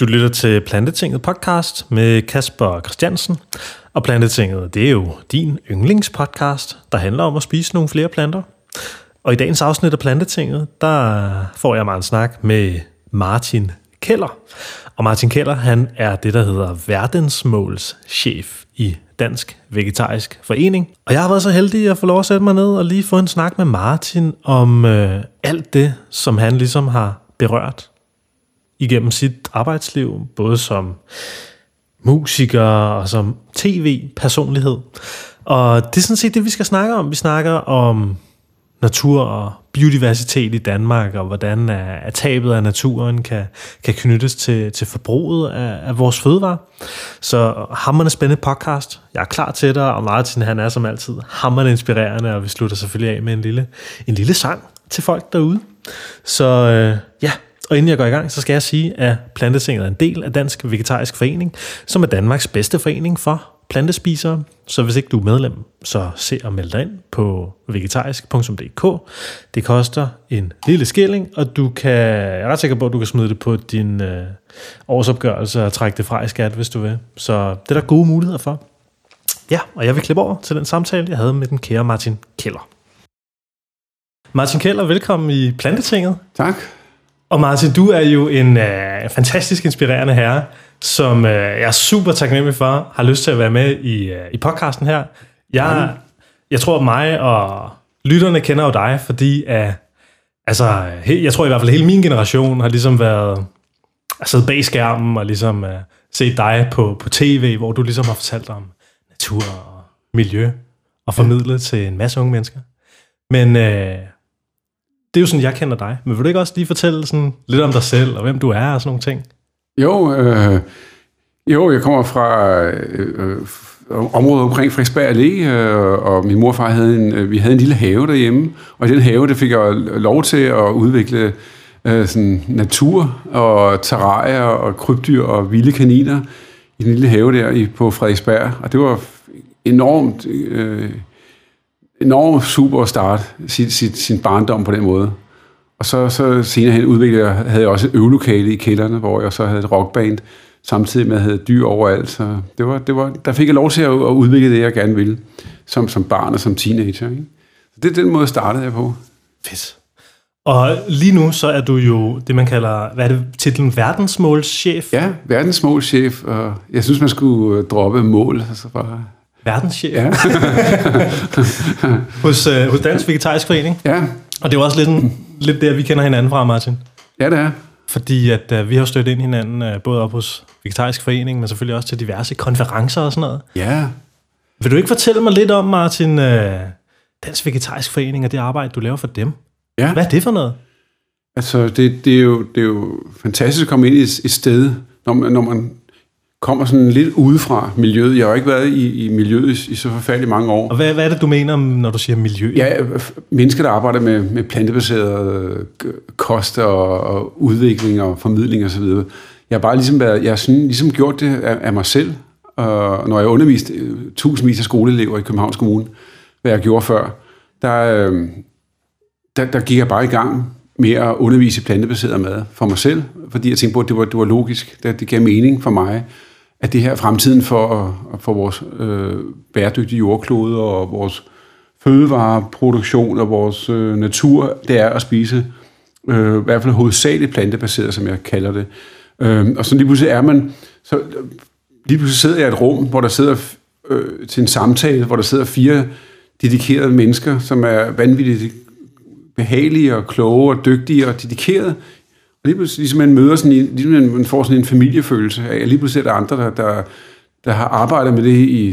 Du lytter til Plantetinget podcast med Kasper Christiansen. Og Plantetinget, det er jo din yndlingspodcast, der handler om at spise nogle flere planter. Og i dagens afsnit af Plantetinget, der får jeg mig en snak med Martin Keller. Og Martin Keller, han er det, der hedder verdensmålschef i Dansk Vegetarisk Forening. Og jeg har været så heldig at få lov at sætte mig ned og lige få en snak med Martin om øh, alt det, som han ligesom har berørt igennem sit arbejdsliv, både som musiker og som tv-personlighed. Og det er sådan set det, vi skal snakke om. Vi snakker om natur og biodiversitet i Danmark, og hvordan øh, at tabet af naturen kan, kan knyttes til, til forbruget af, af vores fødevarer. Så hammerne spændende podcast. Jeg er klar til dig, og Martin han er som altid hammerne inspirerende, og vi slutter selvfølgelig af med en lille, en lille sang til folk derude. Så øh, og inden jeg går i gang, så skal jeg sige, at Plantetinget er en del af Dansk Vegetarisk Forening, som er Danmarks bedste forening for plantespisere. Så hvis ikke du er medlem, så se og meld dig ind på vegetarisk.dk. Det koster en lille skilling, og du kan, jeg er ret sikker på, at du kan smide det på din øh, årsopgørelse og trække det fra i skat, hvis du vil. Så det er der gode muligheder for. Ja, og jeg vil klippe over til den samtale, jeg havde med den kære Martin Keller. Martin Keller, velkommen i Plantetinget. Tak. Og Martin, du er jo en øh, fantastisk inspirerende herre, som øh, jeg er super taknemmelig for, har lyst til at være med i, øh, i podcasten her. Jeg, jeg tror, at mig og lytterne kender jo dig, fordi øh, altså, he, jeg tror i hvert fald, hele min generation har ligesom været siddet bag skærmen og ligesom øh, set dig på, på tv, hvor du ligesom har fortalt om natur og miljø og formidlet ja. til en masse unge mennesker. Men øh, det er jo sådan, jeg kender dig. Men vil du ikke også lige fortælle sådan lidt om dig selv, og hvem du er og sådan nogle ting? Jo, øh, jo jeg kommer fra øh, øh området omkring Frederiksberg Allé, øh, og min morfar havde en, øh, vi havde en lille have derhjemme, og i den have, der fik jeg lov til at udvikle øh, sådan natur og terrarier og krybdyr og vilde kaniner i den lille have der i, på Frederiksberg, og det var enormt... Øh, enormt super at starte sin, sin, sin barndom på den måde. Og så, så senere hen udviklede jeg, havde jeg også et øvelokale i kælderne, hvor jeg så havde et rockband, samtidig med at jeg havde dyr overalt. Så det var, det var, der fik jeg lov til at, at udvikle det, jeg gerne ville, som, som barn og som teenager. Ikke? Så det er den måde, startede jeg på. Fedt. Og lige nu så er du jo det, man kalder, hvad er det, titlen verdensmålschef? Ja, verdensmålschef, og jeg synes, man skulle droppe mål. Altså bare Verdenschef. Ja. hos, øh, hos Dansk Vegetarisk Forening. Ja. Og det er jo også lidt, en, lidt der, vi kender hinanden fra, Martin. Ja, det er. Fordi at uh, vi har stødt ind hinanden, uh, både op hos Vegetarisk Forening, men selvfølgelig også til diverse konferencer og sådan noget. Ja. Vil du ikke fortælle mig lidt om, Martin, uh, Dansk Vegetarisk Forening og det arbejde, du laver for dem? Ja. Hvad er det for noget? Altså, det, det, er, jo, det er jo fantastisk at komme ind i et, et sted, når man, når man kommer sådan lidt udefra miljøet. Jeg har ikke været i, i miljøet i, i så forfærdeligt mange år. Og hvad, hvad er det, du mener, når du siger miljø? Ja, mennesker, der arbejder med, med plantebaseret øh, kost og, og udvikling og formidling osv. Jeg har bare ligesom, været, jeg har sådan, ligesom gjort det af, af mig selv, og når jeg har undervist øh, tusindvis af skoleelever i Københavns Kommune, hvad jeg gjorde før, der, øh, der, der gik jeg bare i gang med at undervise plantebaseret mad for mig selv, fordi jeg tænkte på, at det var, det var logisk, det, det gav mening for mig at det her fremtiden for, for vores øh, bæredygtige jordklode og vores fødevareproduktion og vores øh, natur, det er at spise øh, i hvert fald hovedsageligt plantebaseret, som jeg kalder det. Øh, og så lige pludselig er man, så lige pludselig sidder jeg i et rum, hvor der sidder øh, til en samtale, hvor der sidder fire dedikerede mennesker, som er vanvittigt behagelige og kloge og dygtige og dedikerede lige pludselig, ligesom man møder sådan en, ligesom man får sådan en familiefølelse af, at lige pludselig er der andre, der, der, der har arbejdet med det i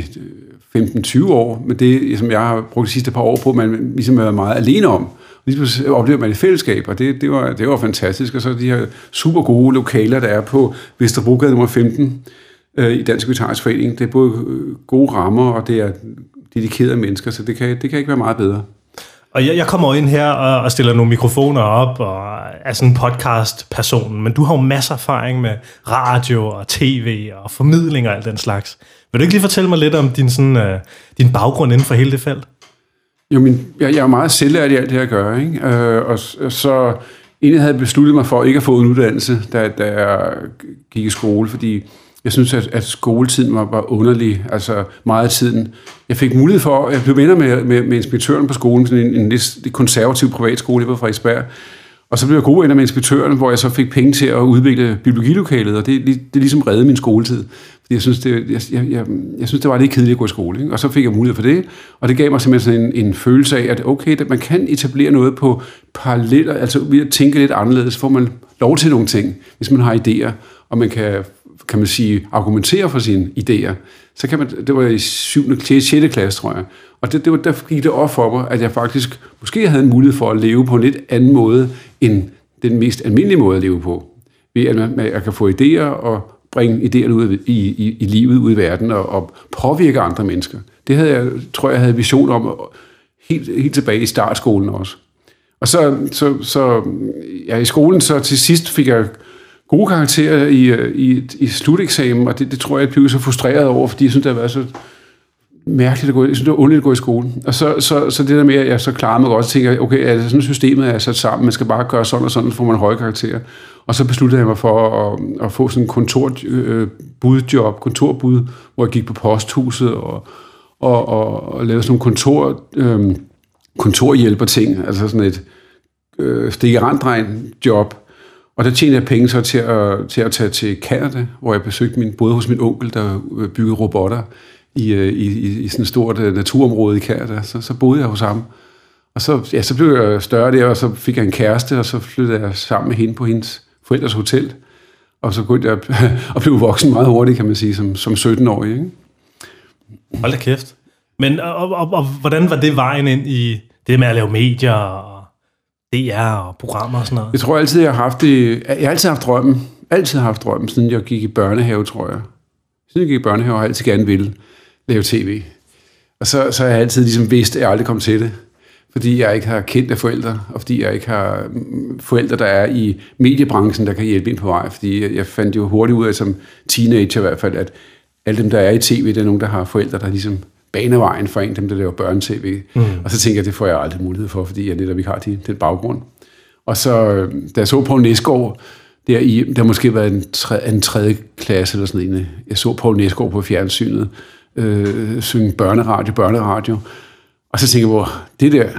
øh, 15-20 år, med det, som jeg har brugt de sidste par år på, man ligesom har været meget alene om. Og lige pludselig oplever man et fællesskab, og det, det, var, det var fantastisk. Og så de her super gode lokaler, der er på Vesterbrogade nummer 15 øh, i Dansk Vegetarisk Forening. Det er både øh, gode rammer, og det er dedikerede mennesker, så det kan, det kan ikke være meget bedre. Og jeg, jeg kommer ind her og, og stiller nogle mikrofoner op og er sådan en podcast-person, men du har jo masser af erfaring med radio og tv og formidling og alt den slags. Vil du ikke lige fortælle mig lidt om din, sådan, uh, din baggrund inden for hele det felt? Jo, min, jeg, jeg er meget selvlært i alt det, jeg gør. Ikke? Øh, og, og så egentlig havde besluttet mig for ikke at få en uddannelse, da, da jeg gik i skole, fordi jeg synes, at, at skoletiden var, var underlig, altså meget af tiden. Jeg fik mulighed for, jeg blev venner med, med, med inspektøren på skolen, sådan en, en lidt konservativ privatskole på Frederiksberg, og så blev jeg god venner med inspektøren, hvor jeg så fik penge til at udvikle biologilokalet, og det, det, det ligesom redde min skoletid. Fordi jeg synes, det, jeg, jeg, jeg, jeg synes, det var lidt kedeligt at gå i skole. Ikke? Og så fik jeg mulighed for det, og det gav mig simpelthen sådan en, en følelse af, at okay, at man kan etablere noget på paralleller, altså ved at tænke lidt anderledes, får man lov til nogle ting, hvis man har idéer, og man kan kan man sige, argumentere for sine idéer, så kan man, det var i 7. 6. klasse, tror jeg, og det, det var, der gik det op for mig, at jeg faktisk måske havde en mulighed for at leve på en lidt anden måde, end den mest almindelige måde at leve på. Ved at man, jeg kan få idéer og bringe idéerne ud i, i, i livet, ud i verden og, og påvirke andre mennesker. Det havde jeg, tror jeg, havde vision om helt, helt tilbage i startskolen også. Og så, så, så ja, i skolen, så til sidst fik jeg gode karakterer i, øh, i, i sluteksamen, og det, det tror jeg, jeg blev så frustreret over, fordi jeg synes, det har været så mærkeligt at gå, jeg synes, det var underligt at gå i skole. Og så, så, så det der med, at jeg så klarer mig godt, og tænker, okay, er det sådan systemet er sat sammen, man skal bare gøre sådan og sådan, så får man høje karakterer. Og så besluttede jeg mig for at, at få sådan en kontorbudjob, øh, kontorbud, hvor jeg gik på posthuset og, og, og, og lavede sådan nogle kontor, øh, kontorhjælper ting, altså sådan et øh, stikkerandregn-job, og der tjente jeg penge så til at, til at tage til Canada, hvor jeg besøgte min, både hos min onkel, der øh, byggede robotter i, øh, i, i, i sådan et stort øh, naturområde i Canada. Så, så boede jeg hos ham. Og så, ja, så blev jeg større der, og så fik jeg en kæreste, og så flyttede jeg sammen med hende på hendes forældres hotel. Og så begyndte jeg at blive voksen meget hurtigt, kan man sige, som, som 17-årig. Ikke? Hold da kæft. Men og, og, og, hvordan var det vejen ind i det med at lave medier DR og programmer og sådan noget? Jeg tror altid, jeg har haft det. Jeg har altid haft drømmen. Altid haft drømmen, siden jeg gik i børnehave, tror jeg. Siden jeg gik i børnehave, har jeg altid gerne ville lave tv. Og så, så har jeg altid ligesom vidst, at jeg aldrig kom til det. Fordi jeg ikke har kendte forældre, og fordi jeg ikke har mm, forældre, der er i mediebranchen, der kan hjælpe ind på vej. Fordi jeg fandt jo hurtigt ud af, som teenager i hvert fald, at alle dem, der er i tv, det er nogen, der har forældre, der ligesom banevejen for en, dem der laver børne-tv. Mm. Og så tænker jeg, det får jeg aldrig mulighed for, fordi jeg netop ikke har de, den baggrund. Og så, øh, da jeg så Poul Næsgaard, der, i, der måske været en, tre, en tredje klasse eller sådan en, jeg så Poul Næsgaard på fjernsynet, øh, synge børneradio, børneradio, og så tænker jeg, hvor det der,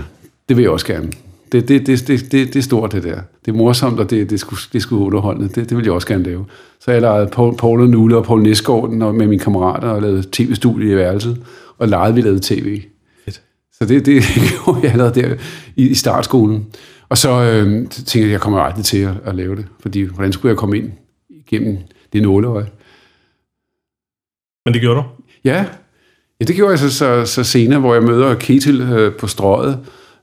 det vil jeg også gerne. Det, det, det, det, det, det er stort, det der. Det er morsomt, og det, det, skulle, det skulle underholdende. Det, det vil jeg også gerne lave. Så jeg lavede Paul, Paul og Nulle og Paul Næsgaard med mine kammerater og lavede tv-studie i værelset og legede, vi lavede tv. Fedt. Så det, det gjorde jeg allerede der i, i startskolen. Og så øh, tænkte jeg, at jeg kommer aldrig til at, at lave det, fordi hvordan skulle jeg komme ind igennem det nåleøje? Men det gjorde du? Ja, ja det gjorde jeg så, så, så senere, hvor jeg møder Ketil øh, på strøget.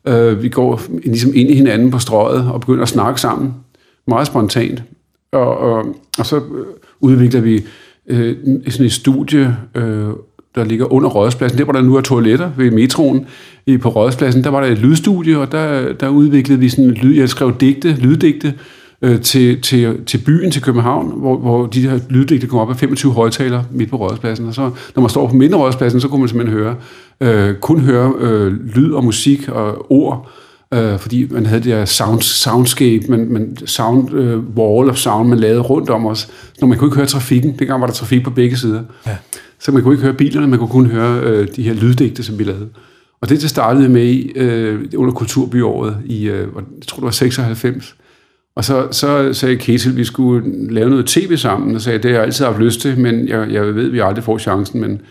Øh, vi går ligesom ind i hinanden på strøget og begynder at snakke sammen. Meget spontant. Og, og, og så øh, udvikler vi øh, sådan et studie øh, der ligger under Rådspladsen. Der, hvor der nu er toiletter ved metroen i, på Rådspladsen, der var der et lydstudie, og der, der udviklede vi sådan lyd, jeg skrev digte, lyddigte, øh, til, til, til byen, til København, hvor, hvor de her lyddigte kom op af 25 højtalere midt på Rådspladsen. Og så, når man står på midten af Rådspladsen, så kunne man simpelthen høre, øh, kun høre øh, lyd og musik og ord, øh, fordi man havde det der sound, soundscape, man, man, sound øh, wall of sound, man lavede rundt om os. Så man kunne ikke høre trafikken. Dengang var der trafik på begge sider. Ja. Så man kunne ikke høre bilerne, man kunne kun høre øh, de her lyddigte, som vi lavede. Og det, det startede med i, øh, under Kulturbyåret i, øh, jeg tror det var 96. Og så, så sagde Ketil, at vi skulle lave noget tv sammen, og sagde, det har jeg altid haft lyst til, men jeg, jeg ved, vi aldrig får chancen. Men...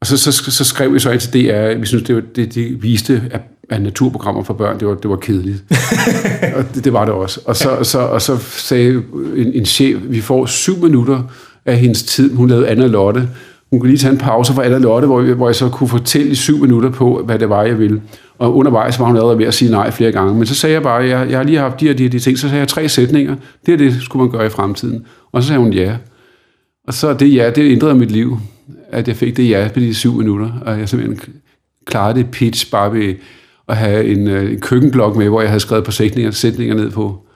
Og så, så, så skrev vi så ind til DR, vi synes, det, var, det de viste, at, at naturprogrammer for børn, det var, det var kedeligt. og det, det var det også. Og så, så, og så sagde en, en chef, vi får syv minutter af hendes tid, hun lavede Anna Lotte, hun kunne lige tage en pause fra Anna Lotte, hvor, hvor jeg så kunne fortælle i syv minutter på, hvad det var, jeg ville. Og undervejs var hun allerede ved at sige nej flere gange. Men så sagde jeg bare, at jeg, jeg har lige haft de her, de her de ting. Så sagde jeg tre sætninger. Det er det, skulle man gøre i fremtiden. Og så sagde hun ja. Og så det ja, det ændrede mit liv. At jeg fik det ja på de syv minutter. Og jeg simpelthen klarede det pitch bare ved at have en, øh, en køkkenblok med, hvor jeg havde skrevet på sætninger, sætninger ned på.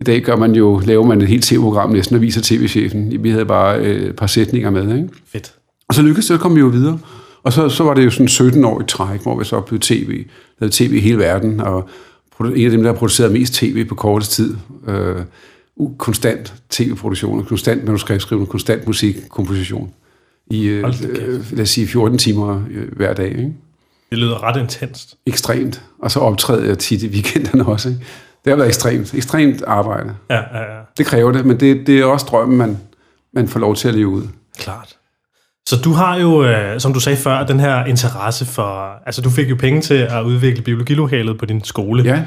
I dag gør man jo, laver man et helt tv-program næsten og viser tv-chefen. Vi havde bare øh, et par sætninger med. Ikke? Fedt. Og så lykkedes det, så kom vi jo videre. Og så, så var det jo sådan 17 år i træk, hvor vi så blev tv, lavede tv i hele verden, og en af dem, der har produceret mest tv på kortest tid. Øh, konstant tv-produktion, konstant manuskriptskrivning, konstant musikkomposition i, øh, øh, lad os sige, 14 timer øh, hver dag. Ikke? Det lyder ret intenst. Ekstremt. Og så optræder jeg tit i weekenderne også. Ikke? Det har været ekstremt. Ekstremt arbejde. Ja, ja, ja. Det kræver det, men det, det er også drømmen, man, man får lov til at leve ud. Klart. Så du har jo, øh, som du sagde før, den her interesse for... Altså, du fik jo penge til at udvikle biologilokalet på din skole. Ja.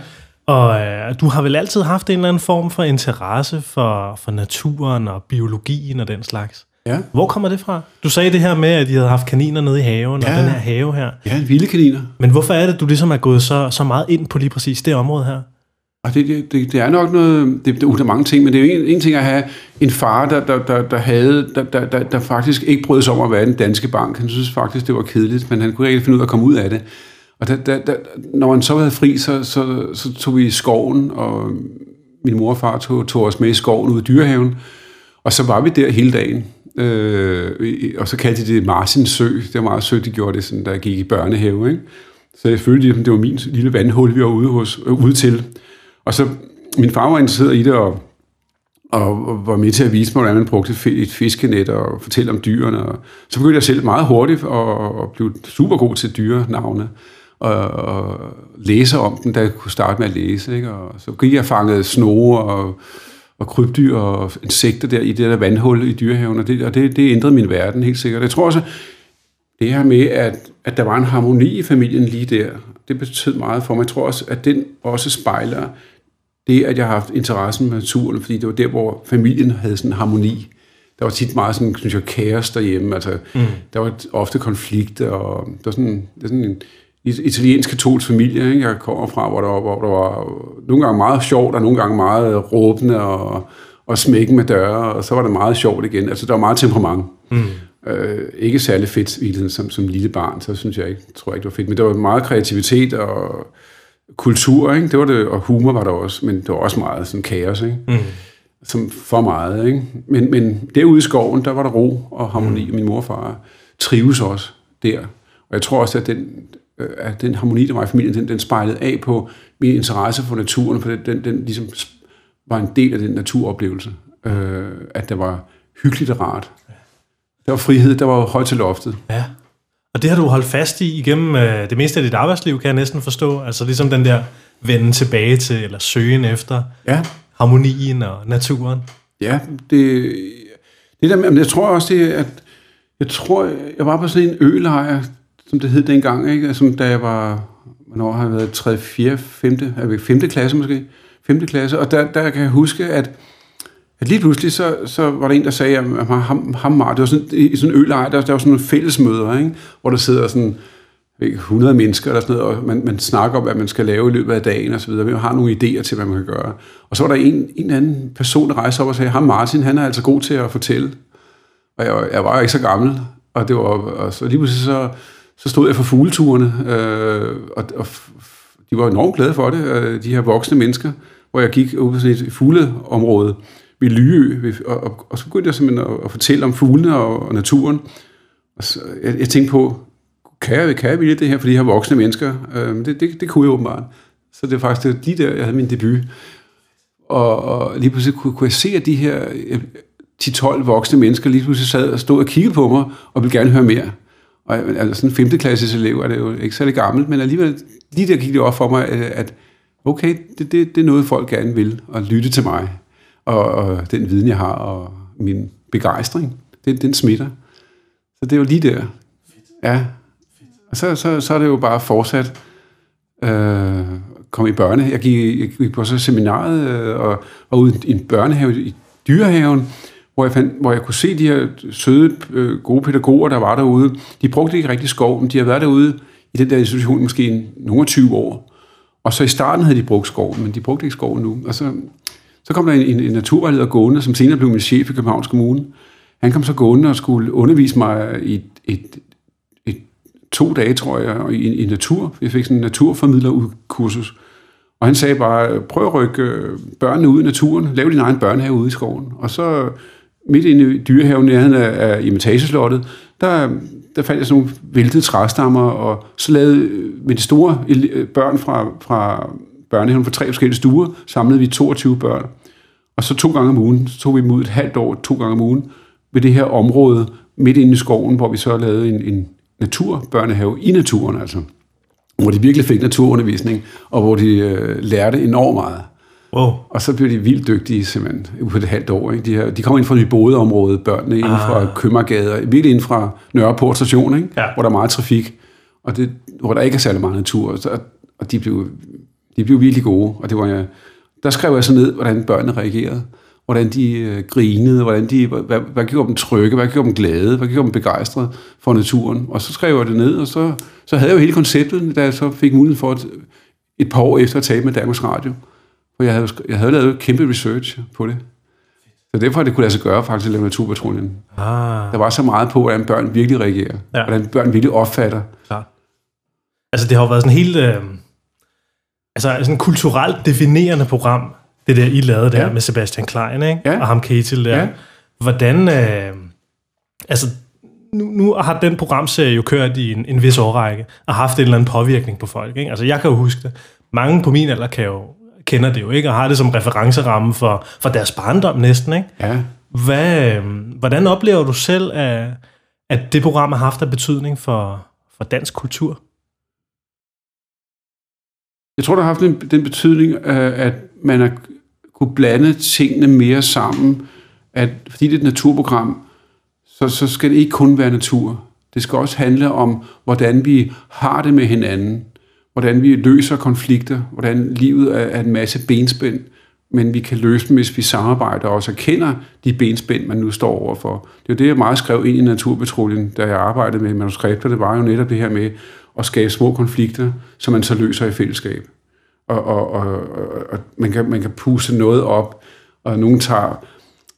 Og øh, du har vel altid haft en eller anden form for interesse for, for naturen og biologien og den slags. Ja. Hvor kommer det fra? Du sagde det her med, at de havde haft kaniner nede i haven, ja. og den her have her. Ja, vilde kaniner. Men hvorfor er det, du ligesom er gået så, så meget ind på lige præcis det område her? Og det, det, det, det er nok noget, det, det, der er mange ting, men det er jo en, en ting at have en far, der, der, der, der, havde, der, der, der, der faktisk ikke brød sig om at være i den danske bank. Han synes faktisk, det var kedeligt, men han kunne ikke finde ud af at komme ud af det. Og da, da, da, når han så havde fri, så, så, så tog vi i skoven, og min mor og far tog, tog os med i skoven ude i dyrehaven, og så var vi der hele dagen. Øh, og så kaldte de det Martins Sø. Det var meget sødt, de gjorde det, sådan, da jeg gik i børnehave. Ikke? Så jeg følte, at det var min lille vandhul, vi var ude, hos, øh, ude til. Og så, min far var interesseret i det, og, og var med til at vise mig, hvordan man brugte et fiskenet, og fortælle om dyrene. Og så begyndte jeg selv meget hurtigt at, blive super god til dyrenavne, og, og læse om dem, da jeg kunne starte med at læse. Ikke? Og så gik jeg og fangede snoge og, og krybdyr og insekter der i det der vandhul i dyrehaven, og det, og det, det ændrede min verden helt sikkert. Jeg tror også, det her med, at, at der var en harmoni i familien lige der, det betød meget for mig. Jeg tror også, at den også spejler det, at jeg har haft interessen med naturen, fordi det var der, hvor familien havde sådan en harmoni. Der var tit meget sådan, synes jeg, kaos derhjemme. Altså, mm. Der var ofte konflikter, og der var sådan, det er sådan en italiensk katolsk familie, ikke? jeg kommer fra, hvor der, var, hvor der var nogle gange meget sjovt, og nogle gange meget råbende og, og smækken med døre, og så var det meget sjovt igen. Altså, der var meget temperament. Mm. Øh, ikke særlig fedt som, som lille barn, så synes jeg ikke, tror jeg ikke, det var fedt. Men der var meget kreativitet og kultur, ikke? Det var det, og humor var der også, men det var også meget sådan kaos, ikke? Mm. Som for meget, ikke? Men, men derude i skoven, der var der ro og harmoni, mm. min mor og far trives også der. Og jeg tror også, at den, øh, at den harmoni, der var i familien, den, den spejlede af på min interesse for naturen, for den, den, den ligesom var en del af den naturoplevelse. Øh, at der var hyggeligt og rart. Der var frihed, der var højt til loftet. Ja. Og det har du holdt fast i igennem øh, det meste af dit arbejdsliv, kan jeg næsten forstå. Altså ligesom den der vende tilbage til, eller søgen efter Ja, harmonien og naturen. Ja, det, det der med, men jeg tror også, det, at jeg tror, jeg var på sådan en ølejr, som det hed dengang, ikke? Som da jeg var, hvornår har jeg været, 3, 4, 5, er vi 5. klasse måske, 5. klasse, og der, der kan jeg huske, at, at lige pludselig, så, så var der en, der sagde, at ham, ham Mar, det var sådan, i sådan en ølejr, der, der var sådan nogle fællesmøder, ikke? Hvor der sidder sådan, ikke, 100 mennesker eller sådan noget, og man, man snakker om, hvad man skal lave i løbet af dagen og så videre. Man har nogle idéer til, hvad man kan gøre. Og så var der en, en anden person, der rejste op og sagde, ham Martin, han er altså god til at fortælle. Og jeg, jeg var ikke så gammel, og, det var, og så lige pludselig så, så stod jeg for fugleturene, øh, og, og de var enormt glade for det, øh, de her voksne mennesker, hvor jeg gik ud på sådan et fugleområde ved Lyø, og, og, og så begyndte jeg simpelthen at, at fortælle om fuglene og, og naturen. Og så, jeg, jeg tænkte på, kan jeg, kan jeg ville det her for de her voksne mennesker? Øh, det, det, det kunne jeg åbenbart. Så det var faktisk det, var lige der, jeg havde min debut. Og, og lige pludselig kunne, kunne jeg se, at de her øh, 10-12 voksne mennesker lige pludselig sad og stod og kiggede på mig, og ville gerne høre mere. Og øh, altså sådan en 5. klasses elev er det jo ikke særlig gammelt, men alligevel, lige der gik det op for mig, at, at okay, det, det, det er noget, folk gerne vil, og lytte til mig, og, og den viden, jeg har, og min begejstring, den, den smitter. Så det er jo lige der. Ja. Og så, så, så er det jo bare fortsat øh, komme i børne. Jeg gik, jeg gik på så seminaret øh, og var ude i en børnehave i dyrehaven, hvor jeg, fandt, hvor jeg kunne se de her søde, øh, gode pædagoger, der var derude. De brugte ikke rigtig skov, men de har været derude i den der institution måske en, nogle 20 år. Og så i starten havde de brugt skoven, men de brugte ikke skoven nu. Og så, så kom der en, en, en naturvejleder gående, som senere blev min chef i Københavns Kommune. Han kom så gående og skulle undervise mig i et, et, et to dage, tror jeg, i, i natur. Jeg fik sådan en naturformidlerkursus. Og han sagde bare, prøv at rykke øh, børnene ud i naturen, lav din egen børnehave ude i skoven. Og så midt inde i dyrehaven, nærheden af, af imitageslottet, der, der fandt jeg sådan nogle væltede træstammer, og så lavede øh, med de store øh, børn fra, fra børnehaven for tre forskellige stuer, samlede vi 22 børn. Og så to gange om ugen, så tog vi dem ud et halvt år, to gange om ugen, ved det her område midt inde i skoven, hvor vi så lavede en, en naturbørnehave i naturen, altså. Hvor de virkelig fik naturundervisning, og hvor de øh, lærte enormt meget. Wow. Og så blev de vildt dygtige simpelthen på et halvt år. Ikke? De, her, de kom ind fra et bodeområde, børnene inden fra Ah. Købmagergade, virkelig ind fra Nørreport station, ikke? Ja. hvor der er meget trafik, og det, hvor der ikke er særlig meget natur. Så, og de blev, de blev virkelig gode. Og det var, jeg, der skrev jeg så ned, hvordan børnene reagerede. Hvordan de øh, grinede, hvordan de, hvad, hvad gjorde dem trygge, hvad gjorde dem glade, hvad gjorde dem begejstrede for naturen. Og så skrev jeg det ned, og så, så havde jeg jo hele konceptet, da jeg så fik mulighed for et, et par år efter at tale med Danmarks Radio. For jeg havde, jeg havde lavet kæmpe research på det. Så derfor har det kunne lade sig gøre faktisk at lave naturpatruljen. Ah, Der var så meget på, hvordan børn virkelig reagerer. Ja. Hvordan børn virkelig opfatter. klart. Altså, det har jo været sådan helt... Øh, altså, sådan kulturelt definerende program, det der, I lavede der Ja. med Sebastian Klein, ikke? Ja. Og ham Ketil der. Ja. Hvordan... Øh, altså, nu, nu har den programserie jo kørt i en, en vis årrække, og haft en eller anden påvirkning på folk, ikke? Altså, jeg kan jo huske det. Mange på min alder kan jo, kender det jo, ikke? Og har det som referenceramme for, for deres barndom næsten, ikke? Ja. Hvad, øh, hvordan oplever du selv, at, at det program har haft af betydning for, for dansk kultur? Jeg tror, der har haft den, den betydning, øh, at man har kunne blande tingene mere sammen. At, fordi det er et naturprogram, så, så skal det ikke kun være natur. Det skal også handle om, hvordan vi har det med hinanden. Hvordan vi løser konflikter. Hvordan livet er, er en masse benspænd. Men vi kan løse dem, hvis vi samarbejder og også erkender de benspænd, man nu står overfor. Det er jo det, jeg meget skrev ind i Naturpatruljen, da jeg arbejdede med manuskripter. Det var jo netop det her med og skabe små konflikter, som man så løser i fællesskab og, og, og, og, og man, kan, man kan puste noget op, og nogen tager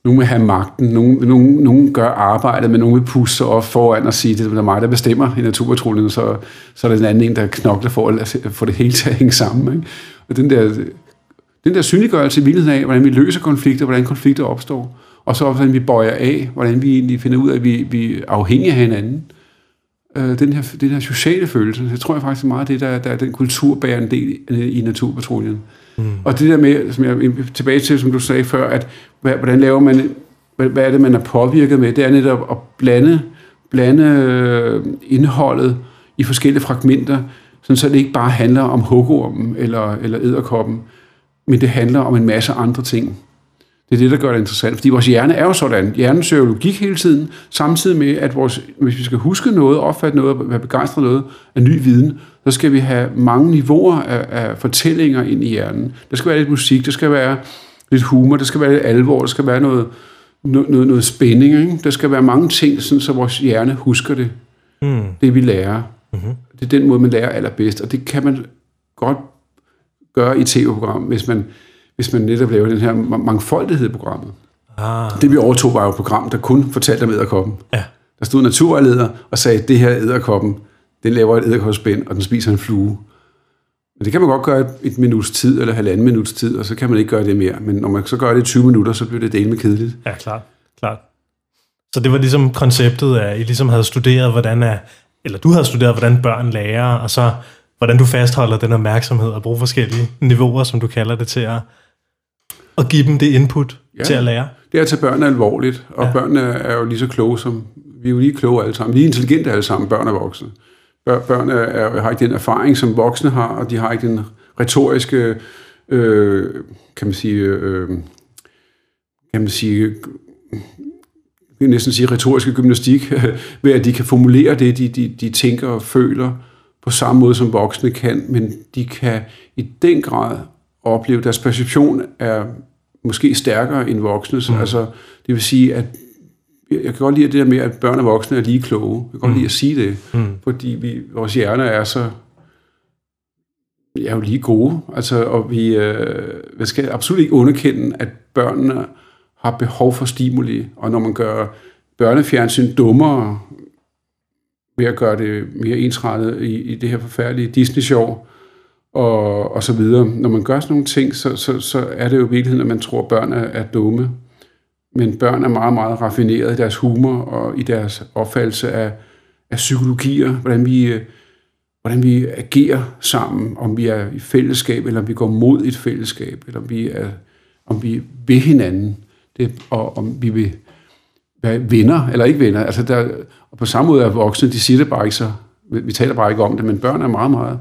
nogen vil have magten, nogen, nogen, nogen gør arbejdet, men nogen vil puste sig op foran og sige, det er mig, der bestemmer i naturpatruljen, så, så er der en anden en, der knokler for at få det hele til at hænge sammen. Ikke? Og den der, den der synliggørelse i virkeligheden af, hvordan vi løser konflikter, hvordan konflikter opstår, og så hvordan vi bøjer af, hvordan vi egentlig finder ud af, at vi, vi er afhængige af hinanden. Øh, den, her, den her sociale følelse, det tror jeg faktisk meget det, der, der er den kulturbærende del i naturpatruljen. Mm. Og det der med, som jeg tilbage til, som du sagde før, at hvordan laver man, hvad, hvad er det, man er påvirket med, det er netop at blande, blande øh, indholdet i forskellige fragmenter, sådan så det ikke bare handler om hugormen eller, eller æderkoppen, men det handler om en masse andre ting. Det er det, der gør det interessant, fordi vores hjerne er jo sådan. Hjernen søger logik hele tiden, samtidig med, at vores, hvis vi skal huske noget, opfatte noget, være begejstret noget af ny viden, så skal vi have mange niveauer af, af fortællinger ind i hjernen. Der skal være lidt musik, der skal være lidt humor, der skal være lidt alvor, der skal være noget, noget, noget, noget spænding. Ikke? Der skal være mange ting, sådan, så vores hjerne husker det, Mm. det vi lærer. Mm-hmm. Det er den måde, man lærer allerbedst, og det kan man godt gøre i tv-program, hvis man, hvis man netop laver den her ma- mangfoldighed i programmet. Ah, Det vi overtog var jo et program, der kun fortalte om æderkoppen. ja. Der stod en naturvejleder og sagde, at det her æderkoppen, den laver et æderkopspænd, og den spiser en flue. Men det kan man godt gøre et, et minuts tid, eller halvanden minuts tid, og så kan man ikke gøre det mere. Men når man så gør det i 20 minutter, så bliver det delt med kedeligt. Ja, klart. klart. Så det var ligesom konceptet, at I ligesom havde studeret, hvordan er, eller du havde studeret, hvordan børn lærer, og så hvordan du fastholder den opmærksomhed og bruger forskellige niveauer, som du kalder det, til at, at give dem det input ja. Til at lære. Det er at tage børnene alvorligt, og Ja. børnene er jo lige så kloge som, vi er jo lige kloge alle sammen, lige intelligente alle sammen, børn og voksne. Bør- Børn er, er, har ikke den erfaring, som voksne har, og de har ikke den retoriske, øh, kan man sige, øh, kan man sige, jeg næsten sige retoriske gymnastik, ved at de kan formulere det, de, de, de tænker og føler på samme måde, som voksne kan, men de kan i den grad opleve, deres perception er måske stærkere end voksnes. Mm. Altså, det vil sige, at jeg kan godt lide det der med, at børn og voksne er lige kloge. Jeg kan godt Mm. lide at sige det, Mm. fordi vi, vores hjerner er så er jo lige gode. Altså, og vi, øh, vi skal absolut ikke underkende, at børnene har behov for stimuli, og når man gør børnefjernsyn dummere ved at gøre det mere ensrettet i, i det her forfærdelige Disney-show, og, og så videre. Når man gør sådan nogle ting, så, så, så er det jo i virkeligheden, at man tror, at børn er, er dumme. Men børn er meget, meget raffineret i deres humor og i deres opfattelse af, af psykologier, hvordan vi, øh, hvordan vi agerer sammen, om vi er i fællesskab, eller om vi går mod et fællesskab, eller om vi er om vi vil hinanden, det, og om vi vil være venner eller ikke venner. Altså der, og på samme måde er voksne, de siger det bare ikke så, vi taler bare ikke om det, men børn er meget, meget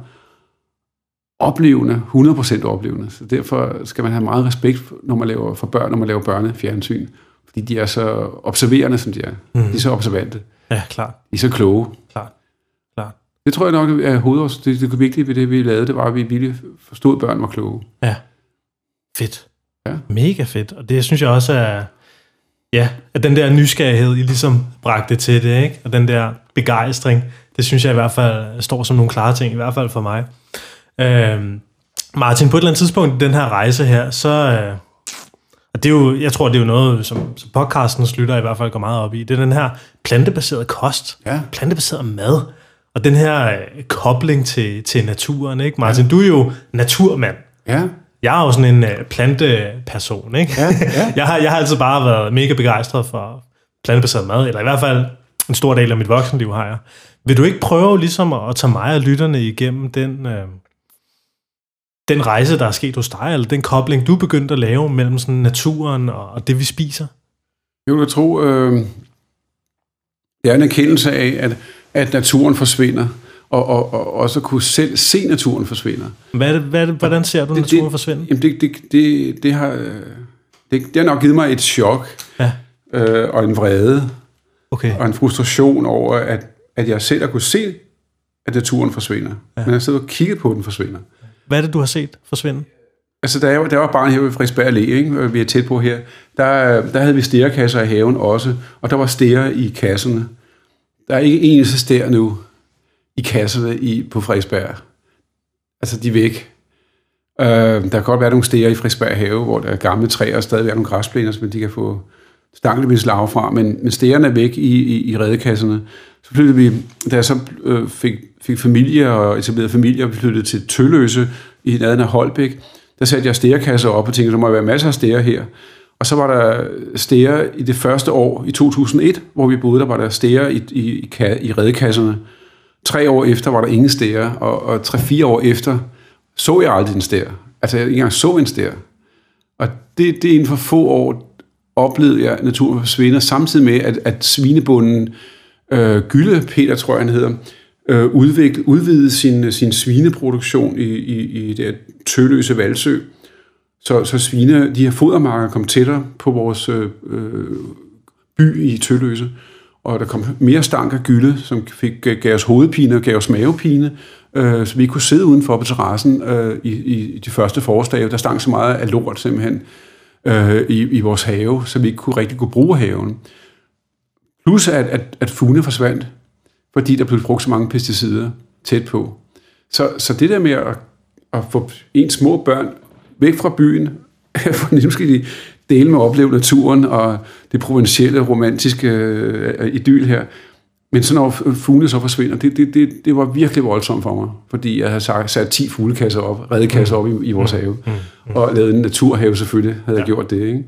oplevende, 100% oplevende. Så derfor skal man have meget respekt, når man laver, for børn, når man laver børnefjernsyn. Fordi de er så observerende, som de er. Mm. De er så observante. Ja, klart. De er så kloge. Klart. klart. Det tror jeg nok er hovedårs. Det, det vigtige ved det, vi lavede, det var, at vi ville forstod, at børn var kloge. Ja. Fedt. Ja. Mega fedt. Og det synes jeg også er, ja, at den der nysgerrighed, I ligesom bragte til det, ikke? og den der begejstring, det synes jeg i hvert fald står som nogle klare ting, i hvert fald for mig. Øhm, Martin, på et eller andet tidspunkt i den her rejse her, så... Øh, og det er jo, jeg tror, det er jo noget, som, som podcasten slutter i hvert fald går meget op i. Det er den her plantebaserede kost, ja. plantebaseret mad, og den her øh, kobling til, til naturen. Ikke? Martin, ja. du er jo naturmand. Ja. Jeg er jo sådan en uh, planteperson, ikke? Ja, ja. jeg, har, jeg har altid bare været mega begejstret for plantebaseret mad, eller i hvert fald en stor del af mit voksenliv har jeg. Vil du ikke prøve ligesom at, at tage mig og lytterne igennem den, uh, den rejse, der er sket hos dig, eller den kobling, du begyndte at lave mellem sådan naturen og, det, vi spiser? Jeg vil tro, øh, det er en erkendelse af, at, at naturen forsvinder, og, og, og også kunne selv se naturen forsvinder. Hvad er det, hvad er det, hvordan ser du det, naturen det, forsvinde? Jamen det, det, det, det, har, det, det har nok givet mig et chok, ja. øh, og en vrede, okay. og en frustration over, at, at jeg selv har kunne se, at naturen forsvinder. Ja. Men jeg sidder og kigget på, at den forsvinder. Hvad er det, du har set forsvinde? Altså, da jeg, var, da jeg var barn her ved Frederiksberg Allé, ikke, øh, vi er tæt på her, der, øh, der havde vi stærekasser i haven også, og der var stære i kasserne. Der er ikke en eneste stær nu i kasserne i, på Frederiksberg. Altså, de er væk. Øh, der kan godt være nogle stære i Frederiksberg have, hvor der er gamle træer og stadigvæk nogle græsplæner, som de kan få stankelvis lav fra, men, men stærerne er væk i, i, i redekasserne. Så flyttede vi, da jeg så øh, fik, fik familie og etablerede familie, og vi flyttede til Tølløse i nærheden af Holbæk, der satte jeg stærekasser op og tænkte, der må være masser af stære her. Og så var der stære i det første år, i 2001, hvor vi boede, der var der stære i, i, i, i redekasserne. Tre år efter var der ingen stære, og, og tre-fire år efter så jeg aldrig en stær. Altså, jeg ikke engang så en stær. Og det, det inden for få år oplevede jeg naturen forsvinder, samtidig med, at, at svinebunden øh, Gylde, Peter tror jeg han hedder, øh, udvikle, udvide sin, sin svineproduktion i, i, i det tøløse valsø. Så, så svine, de her fodermarker kom tættere på vores øh, øh, by i Tølløse, og der kom mere stank af gylde, som fik, øh, gav os hovedpine og gav os mavepine, øh, så vi kunne sidde udenfor på terrassen øh, i, i de første forårsdage. Der stank så meget af lort simpelthen øh, i, i vores have, så vi ikke kunne rigtig kunne bruge haven. Plus at, at, at fugne forsvandt, fordi der blev brugt så mange pesticider tæt på. Så, så det der med at, at få ens små børn væk fra byen, for nu skal de dele med at opleve naturen og det provincielle, romantiske øh, idyl her. Men så når fuglene så forsvinder, det, det, det, det var virkelig voldsomt for mig, fordi jeg havde sat, sat 10 fuglekasser op, redekasser op i, i vores mm. have, mm. Mm. og lavet en naturhave selvfølgelig, havde jeg gjort det. Ikke?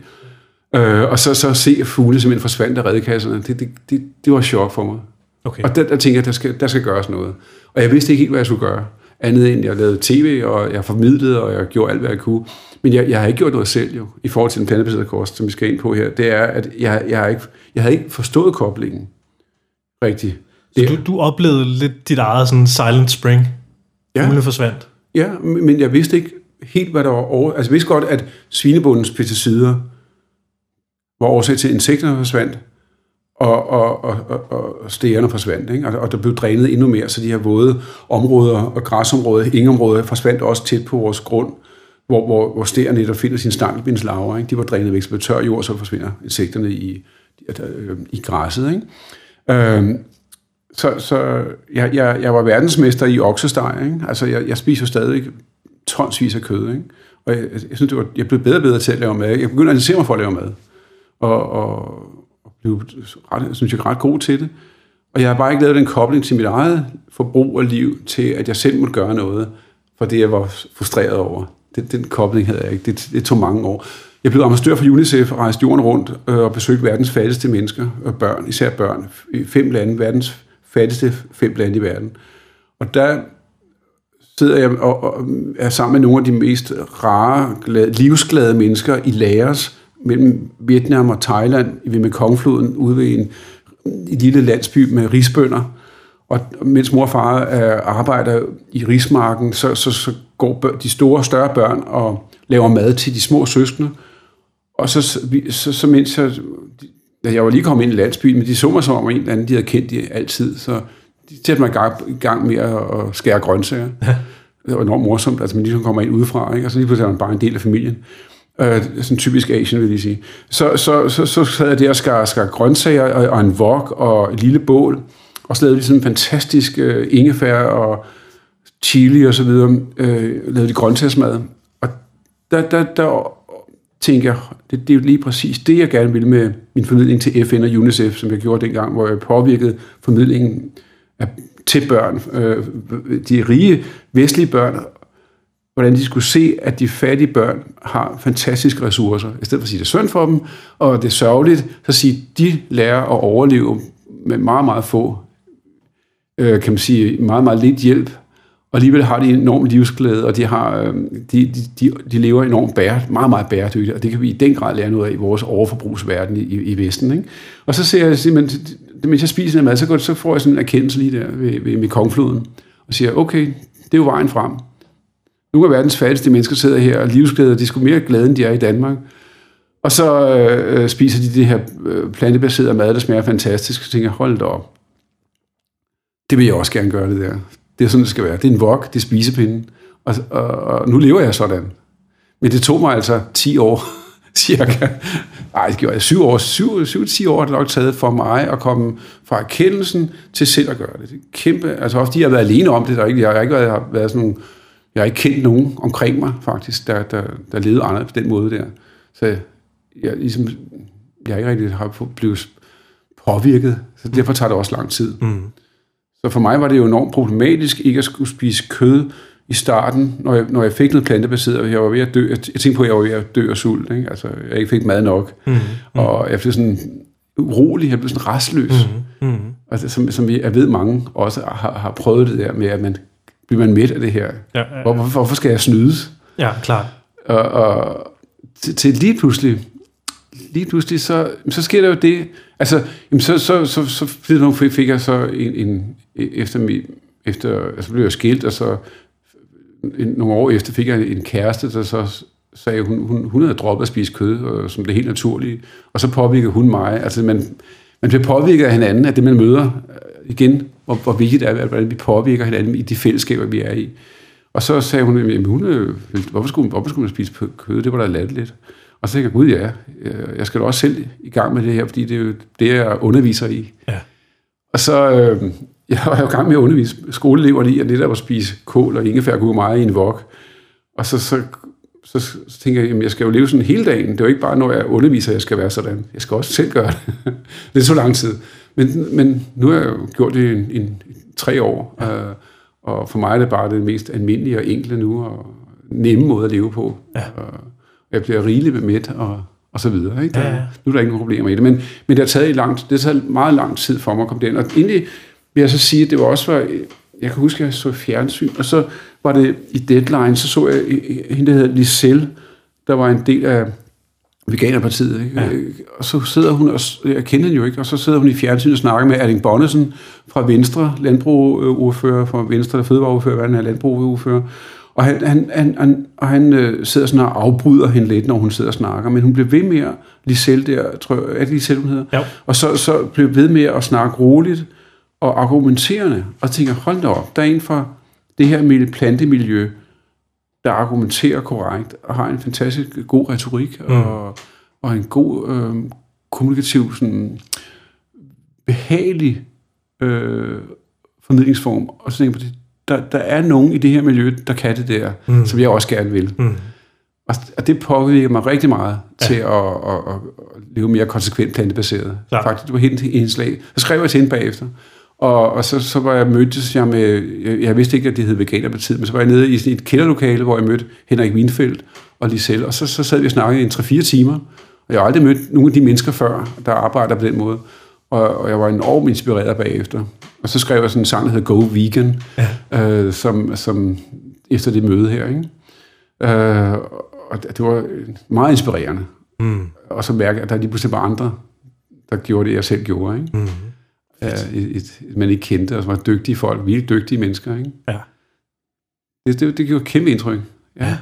Øh, og så, så se fugle simpelthen forsvandt af redekasserne, det, det, det, det var chok for mig. Okay. Og der, der tænkte jeg, der skal, der skal gøres noget. Og jeg vidste ikke helt, hvad jeg skulle gøre. Andet end, jeg lavede tv, og jeg formidlede, og jeg gjorde alt, hvad jeg kunne. Men jeg, jeg har ikke gjort noget selv jo, i forhold til den plantebaserede kost, som vi skal ind på her. Det er, at jeg, jeg, har ikke, jeg havde ikke forstået koblingen rigtigt. Så du, du oplevede lidt dit eget sådan silent spring? Ja. Fuglene forsvandt? Ja, men jeg vidste ikke helt, hvad der var over... Altså, jeg vidste godt, at svinebundens pesticider var årsag til, at insekterne forsvandt, og, og, og, og, stegerne forsvandt. Ikke? Og, og der blev drænet endnu mere, så de her våde områder og græsområder, ingeområder, forsvandt også tæt på vores grund, hvor, hvor, hvor stegerne netop finder sin stankelbindslaver. Ikke? De var drænet væk, så blev tør jord, så forsvinder insekterne i, øh, i græsset. Ikke? Øhm, så så jeg, jeg, jeg var verdensmester i oksesteg. Ikke? Altså, jeg, jeg spiser stadig tonsvis af kød. Ikke? Og jeg, jeg synes, det var, jeg blev bedre og bedre til at lave mad. Jeg begyndte at interessere mig for at lave mad. Og, og blev, ret, synes jeg, ret god til det. Og jeg har bare ikke lavet den kobling til mit eget forbrug og liv, til at jeg selv måtte gøre noget, for det jeg var frustreret over. Den, den kobling havde jeg ikke. Det, det tog mange år. Jeg blev ambassadør for UNICEF og rejste jorden rundt øh, og besøgte verdens fattigste mennesker og børn, især børn, i fem lande, verdens fattigste fem lande i verden. Og der sidder jeg og, og er sammen med nogle af de mest rare, glade, livsglade mennesker i Laos, mellem Vietnam og Thailand, ved Mekongfloden, ude ved en, en lille landsby med risbønder. Og mens mor og far er, arbejder i rismarken, så, så, så går de store, større børn og laver mad til de små søskende. Og så, så, så mens jeg, jeg var lige kommet ind i landsbyen, men de så mig som om en eller anden, de havde kendt de altid, så de satte mig i gang, i gang med at skære grøntsager. Ja. Det var enormt morsomt, altså man ligesom kommer ind udefra, ikke? og så lige pludselig er man bare en del af familien. Øh, sådan typisk Asien, vil jeg sige. Så, så, så, så sad jeg der og skar, skar grøntsager og, og en wok og et lille bål, og så lavede de sådan en fantastisk øh, ingefær og chili og så videre, øh, lavede de grøntsagsmad. Og der, der, der tænkte jeg, det, det er jo lige præcis det, jeg gerne ville med min formidling til FN og UNICEF, som jeg gjorde dengang, hvor jeg påvirkede formidlingen af, til børn, øh, de rige vestlige børn, hvordan de skulle se, at de fattige børn har fantastiske ressourcer. I stedet for at sige, det er synd for dem, og det er sørgeligt, så sige, de lærer at overleve med meget, meget få, øh, kan man sige, meget, meget lidt hjælp, og alligevel har de enorm livsglæde, og de, har, øh, de, de, de, lever enormt bære, meget, meget bæredygtigt, og det kan vi i den grad lære noget af i vores overforbrugsverden i, i Vesten. Ikke? Og så ser jeg simpelthen, mens jeg spiser den mad, så, går, så får jeg sådan en erkendelse lige der ved, ved Mekongfloden, og siger, okay, det er jo vejen frem. Nogle af verdens fattigste mennesker sidder her, og livsglæder, de er sgu mere glade, end de er i Danmark. Og så øh, spiser de det her øh, plantebaserede mad, der smager fantastisk, og tænker, hold da op. Det vil jeg også gerne gøre det der. Det er sådan, det skal være. Det er en vok, det er spisepinden. Og, og, og nu lever jeg sådan. Men det tog mig altså 10 år, cirka. Nej, det gjorde jeg. 7 år, 7, 7 10 år har det nok taget for mig at komme fra erkendelsen til selv at gøre det. det er kæmpe, altså også de har været alene om det. Der ikke, jeg har ikke været, har været sådan nogle, jeg har ikke kendt nogen omkring mig, faktisk, der, der, der levede andet på den måde der. Så jeg, ligesom, jeg ikke rigtig har blevet påvirket, så derfor tager det også lang tid. Mm. Så for mig var det jo enormt problematisk ikke at skulle spise kød i starten, når jeg, når jeg fik noget plantebaseret, jeg var ved at dø. Jeg, tænkte på, at jeg var ved at dø af sult. Ikke? Altså, jeg ikke fik mad nok. Mm, mm. Og jeg blev sådan urolig, jeg blev sådan restløs. Mm, mm. Altså, som, som jeg ved mange også har, har prøvet det der med, at man bliver man midt af det her. Ja, ja, ja. Hvor, hvorfor, hvorfor skal jeg snydes? Ja, klart. Og, og til, til lige pludselig, lige pludselig, så, så sker der jo det, altså, jamen så, så, så, så, så fik jeg så en, en efter, mi, efter altså blev jeg skilt, og så en, nogle år efter fik jeg en kæreste, der så sagde, hun, hun, hun havde droppet at spise kød, og, som det helt naturlige, og så påvirkede hun mig. Altså, man, man bliver påvirket af hinanden, af det, man møder. Øh, igen, hvor, hvor vigtigt det er, hvordan vi påvirker hinanden i de fællesskaber, vi er i. Og så sagde hun, at hun, øh, hvorfor, skulle, hvorfor skulle man spise kød? Det var da lidt. Og så tænkte jeg, gud ja, øh, jeg skal da også selv i gang med det her, fordi det er jo det, jeg underviser i. Ja. Og så, øh, jeg var jo i gang med at undervise skoleeleverne i, at det der var at spise kål og ingefær kunne meget i en vok. Og så, så, så, så tænker jeg, at jeg skal jo leve sådan hele dagen. Det er jo ikke bare, når jeg underviser, jeg skal være sådan. Jeg skal også selv gøre det. det er så lang tid. Men, men nu har jeg jo gjort det i en, en, tre år. Ja. Øh, og for mig er det bare det mest almindelige og enkle nu, og nemme måde at leve på. Ja. Og jeg bliver rigeligt med mæt, og, og så videre. Ikke? Der, ja, ja. Nu er der ikke nogen problemer i det. Men, men det har taget, langt, det har taget meget lang tid for mig at komme derind. Og egentlig vil jeg så sige, at det var også var, jeg kan huske, at jeg så fjernsyn, og så var det i Deadline, så så jeg hende, der hedder Liselle, der var en del af Veganerpartiet, ikke? Ja. og så sidder hun, og jeg kender hende jo ikke, og så sidder hun i fjernsyn og snakker med Erling Bonnesen fra Venstre, landbrugordfører fra Venstre, der fødevareordfører, hvad han er, landbrugordfører, og han, han, han, han, og han øh, sidder sådan og afbryder hende lidt, når hun sidder og snakker, men hun bliver ved med at, Liselle der, tror jeg, er det Liselle, hun hedder? Ja. Og så, så bliver ved med at snakke roligt, og argumenterende, og tænker, hold da op, der er en fra det her plantemiljø, der argumenterer korrekt, og har en fantastisk god retorik, mm. og, og en god øh, kommunikativ, sådan, behagelig øh, formidlingsform, og så tænker jeg på, der, der er nogen i det her miljø, der kan det der, mm. som jeg også gerne vil. Mm. Og, og det påvirker mig rigtig meget ja. til at, at, at, at leve mere konsekvent plantebaseret. Klar. Faktisk, det var helt en slag. Så skrev jeg til hende bagefter, og, og så, så var jeg mødtes jeg med, jeg, jeg vidste ikke, at det hed Veganerpartiet, men så var jeg nede i sådan et kælderlokale, hvor jeg mødte Henrik Wienfeldt og Lisel, og så, så sad vi og snakkede i en 3-4 timer, og jeg har aldrig mødt nogen af de mennesker før, der arbejder på den måde, og, og jeg var enormt inspireret bagefter. Og så skrev jeg sådan en sang, der hedder Go Vegan, ja. øh, som, som efter det møde her. Ikke? Øh, og det var meget inspirerende. Mm. Og så mærke, at der lige pludselig var andre, der gjorde det, jeg selv gjorde. Ikke? Mm. Øh, et, et, man ikke kendte, og som var dygtige folk, virkelig dygtige mennesker. Ikke? Ja. Det, det, det gjorde kæmpe indtryk. Ja. ja.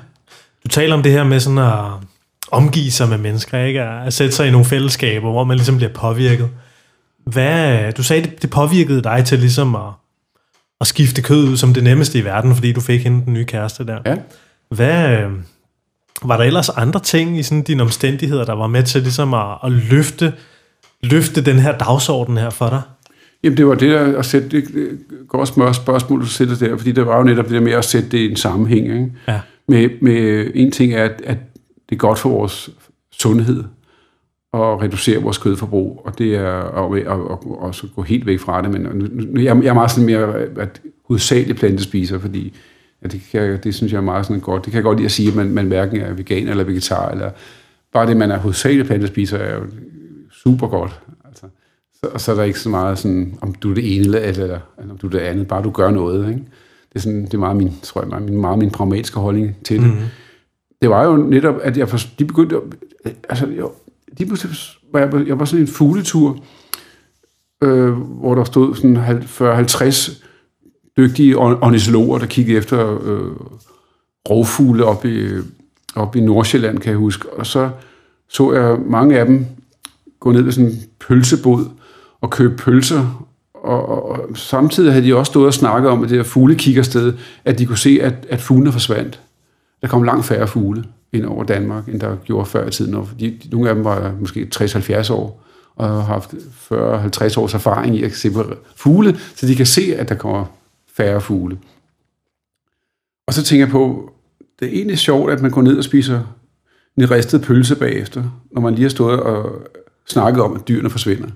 Du taler om det her med sådan at omgive sig med mennesker, ikke? At sætte sig i nogle fællesskaber, hvor man ligesom bliver påvirket. Hvad, du sagde, det, det påvirkede dig til ligesom at, at skifte kød ud som det nemmeste i verden, fordi du fik hende den nye kæreste der. Ja. Hvad, var der ellers andre ting i sådan dine omstændigheder, der var med til ligesom at, at løfte, løfte den her dagsorden her for dig? Jamen det var det der at sætte det, det godt spørg, spørgsmål, du sætter der, fordi det var jo netop det der med at sætte det i en sammenhæng. Ikke? Ja. Med, med en ting er, at, at det er godt for vores sundhed at reducere vores kødforbrug, og det er at, at, at, at gå helt væk fra det. Men nu, nu, jeg, jeg er meget sådan mere at hovedsageligt plantespiser, fordi ja, det, kan, det synes jeg er meget sådan godt. Det kan jeg godt lide at sige, at man, man hverken er vegan eller vegetar, eller bare det, man er hovedsageligt plantespiser, er jo super godt. Så, så er der ikke så meget sådan, om du er det ene eller, eller, eller om du er det andet, bare du gør noget. Ikke? Det er, sådan, det er meget min, tror jeg, meget min, meget min pragmatiske holdning til det. Mm-hmm. Det var jo netop, at jeg for, de begyndte, altså, jeg, de var jeg, jeg var sådan en fugletur, øh, hvor der stod sådan 40-50 dygtige ornitologer, der kiggede efter øh, rovfugle op i, op i Nordsjælland, kan jeg huske. Og så så jeg mange af dem gå ned ved sådan en pølsebod og købe pølser. Og, og, og samtidig havde de også stået og snakket om, at det her fuglekikkersted, at de kunne se, at, at fuglene forsvandt. Der kom langt færre fugle ind over Danmark, end der gjorde før i tiden. Og de, nogle af dem var måske 60-70 år og har haft 40-50 års erfaring i at se på fugle, så de kan se, at der kommer færre fugle. Og så tænker jeg på, det er egentlig sjovt, at man går ned og spiser en ristet pølse bagefter, når man lige har stået og snakket om, at dyrene forsvinder.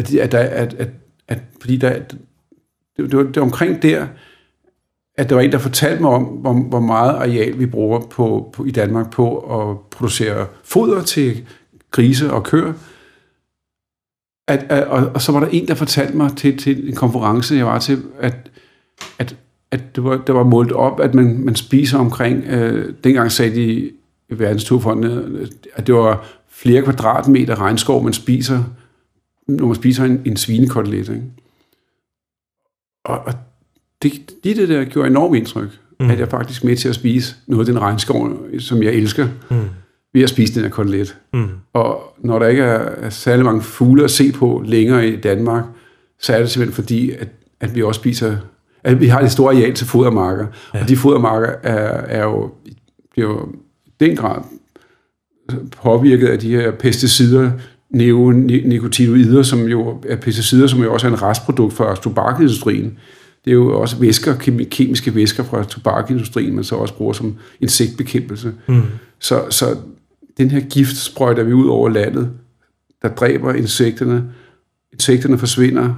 At, at, der, at, at, at fordi der, det, det, var, det var omkring der, at der var en, der fortalte mig om, hvor, hvor meget areal vi bruger på, på, i Danmark på at producere foder til grise og køer. At, at, og, og så var der en, der fortalte mig til, til en konference, jeg var til, at, at, at det, var, det var målt op, at man, man spiser omkring, øh, dengang sagde de i Verdensturfonden, at det var flere kvadratmeter regnskov, man spiser, når man spiser en, en svinekotelet. Ikke? Og, og det, det, det der gjorde enormt indtryk, mm. at jeg faktisk med til at spise noget af den regnskov, som jeg elsker, mm. ved at spise den her kotelet. Mm. Og når der ikke er særlig mange fugle at se på længere i Danmark, så er det simpelthen fordi, at, at vi også spiser, at vi har et stort areal til fodermarker, ja. og de fodermarker er, er jo, bliver jo den grad påvirket af de her pesticider, neonicotinoider, som jo er pesticider, som jo også er en restprodukt fra tobakindustrien. Det er jo også væsker, kemiske væsker fra tobakindustrien, man så også bruger som insektbekæmpelse. Mm. Så, så den her gift sprøjter vi ud over landet, der dræber insekterne. Insekterne forsvinder,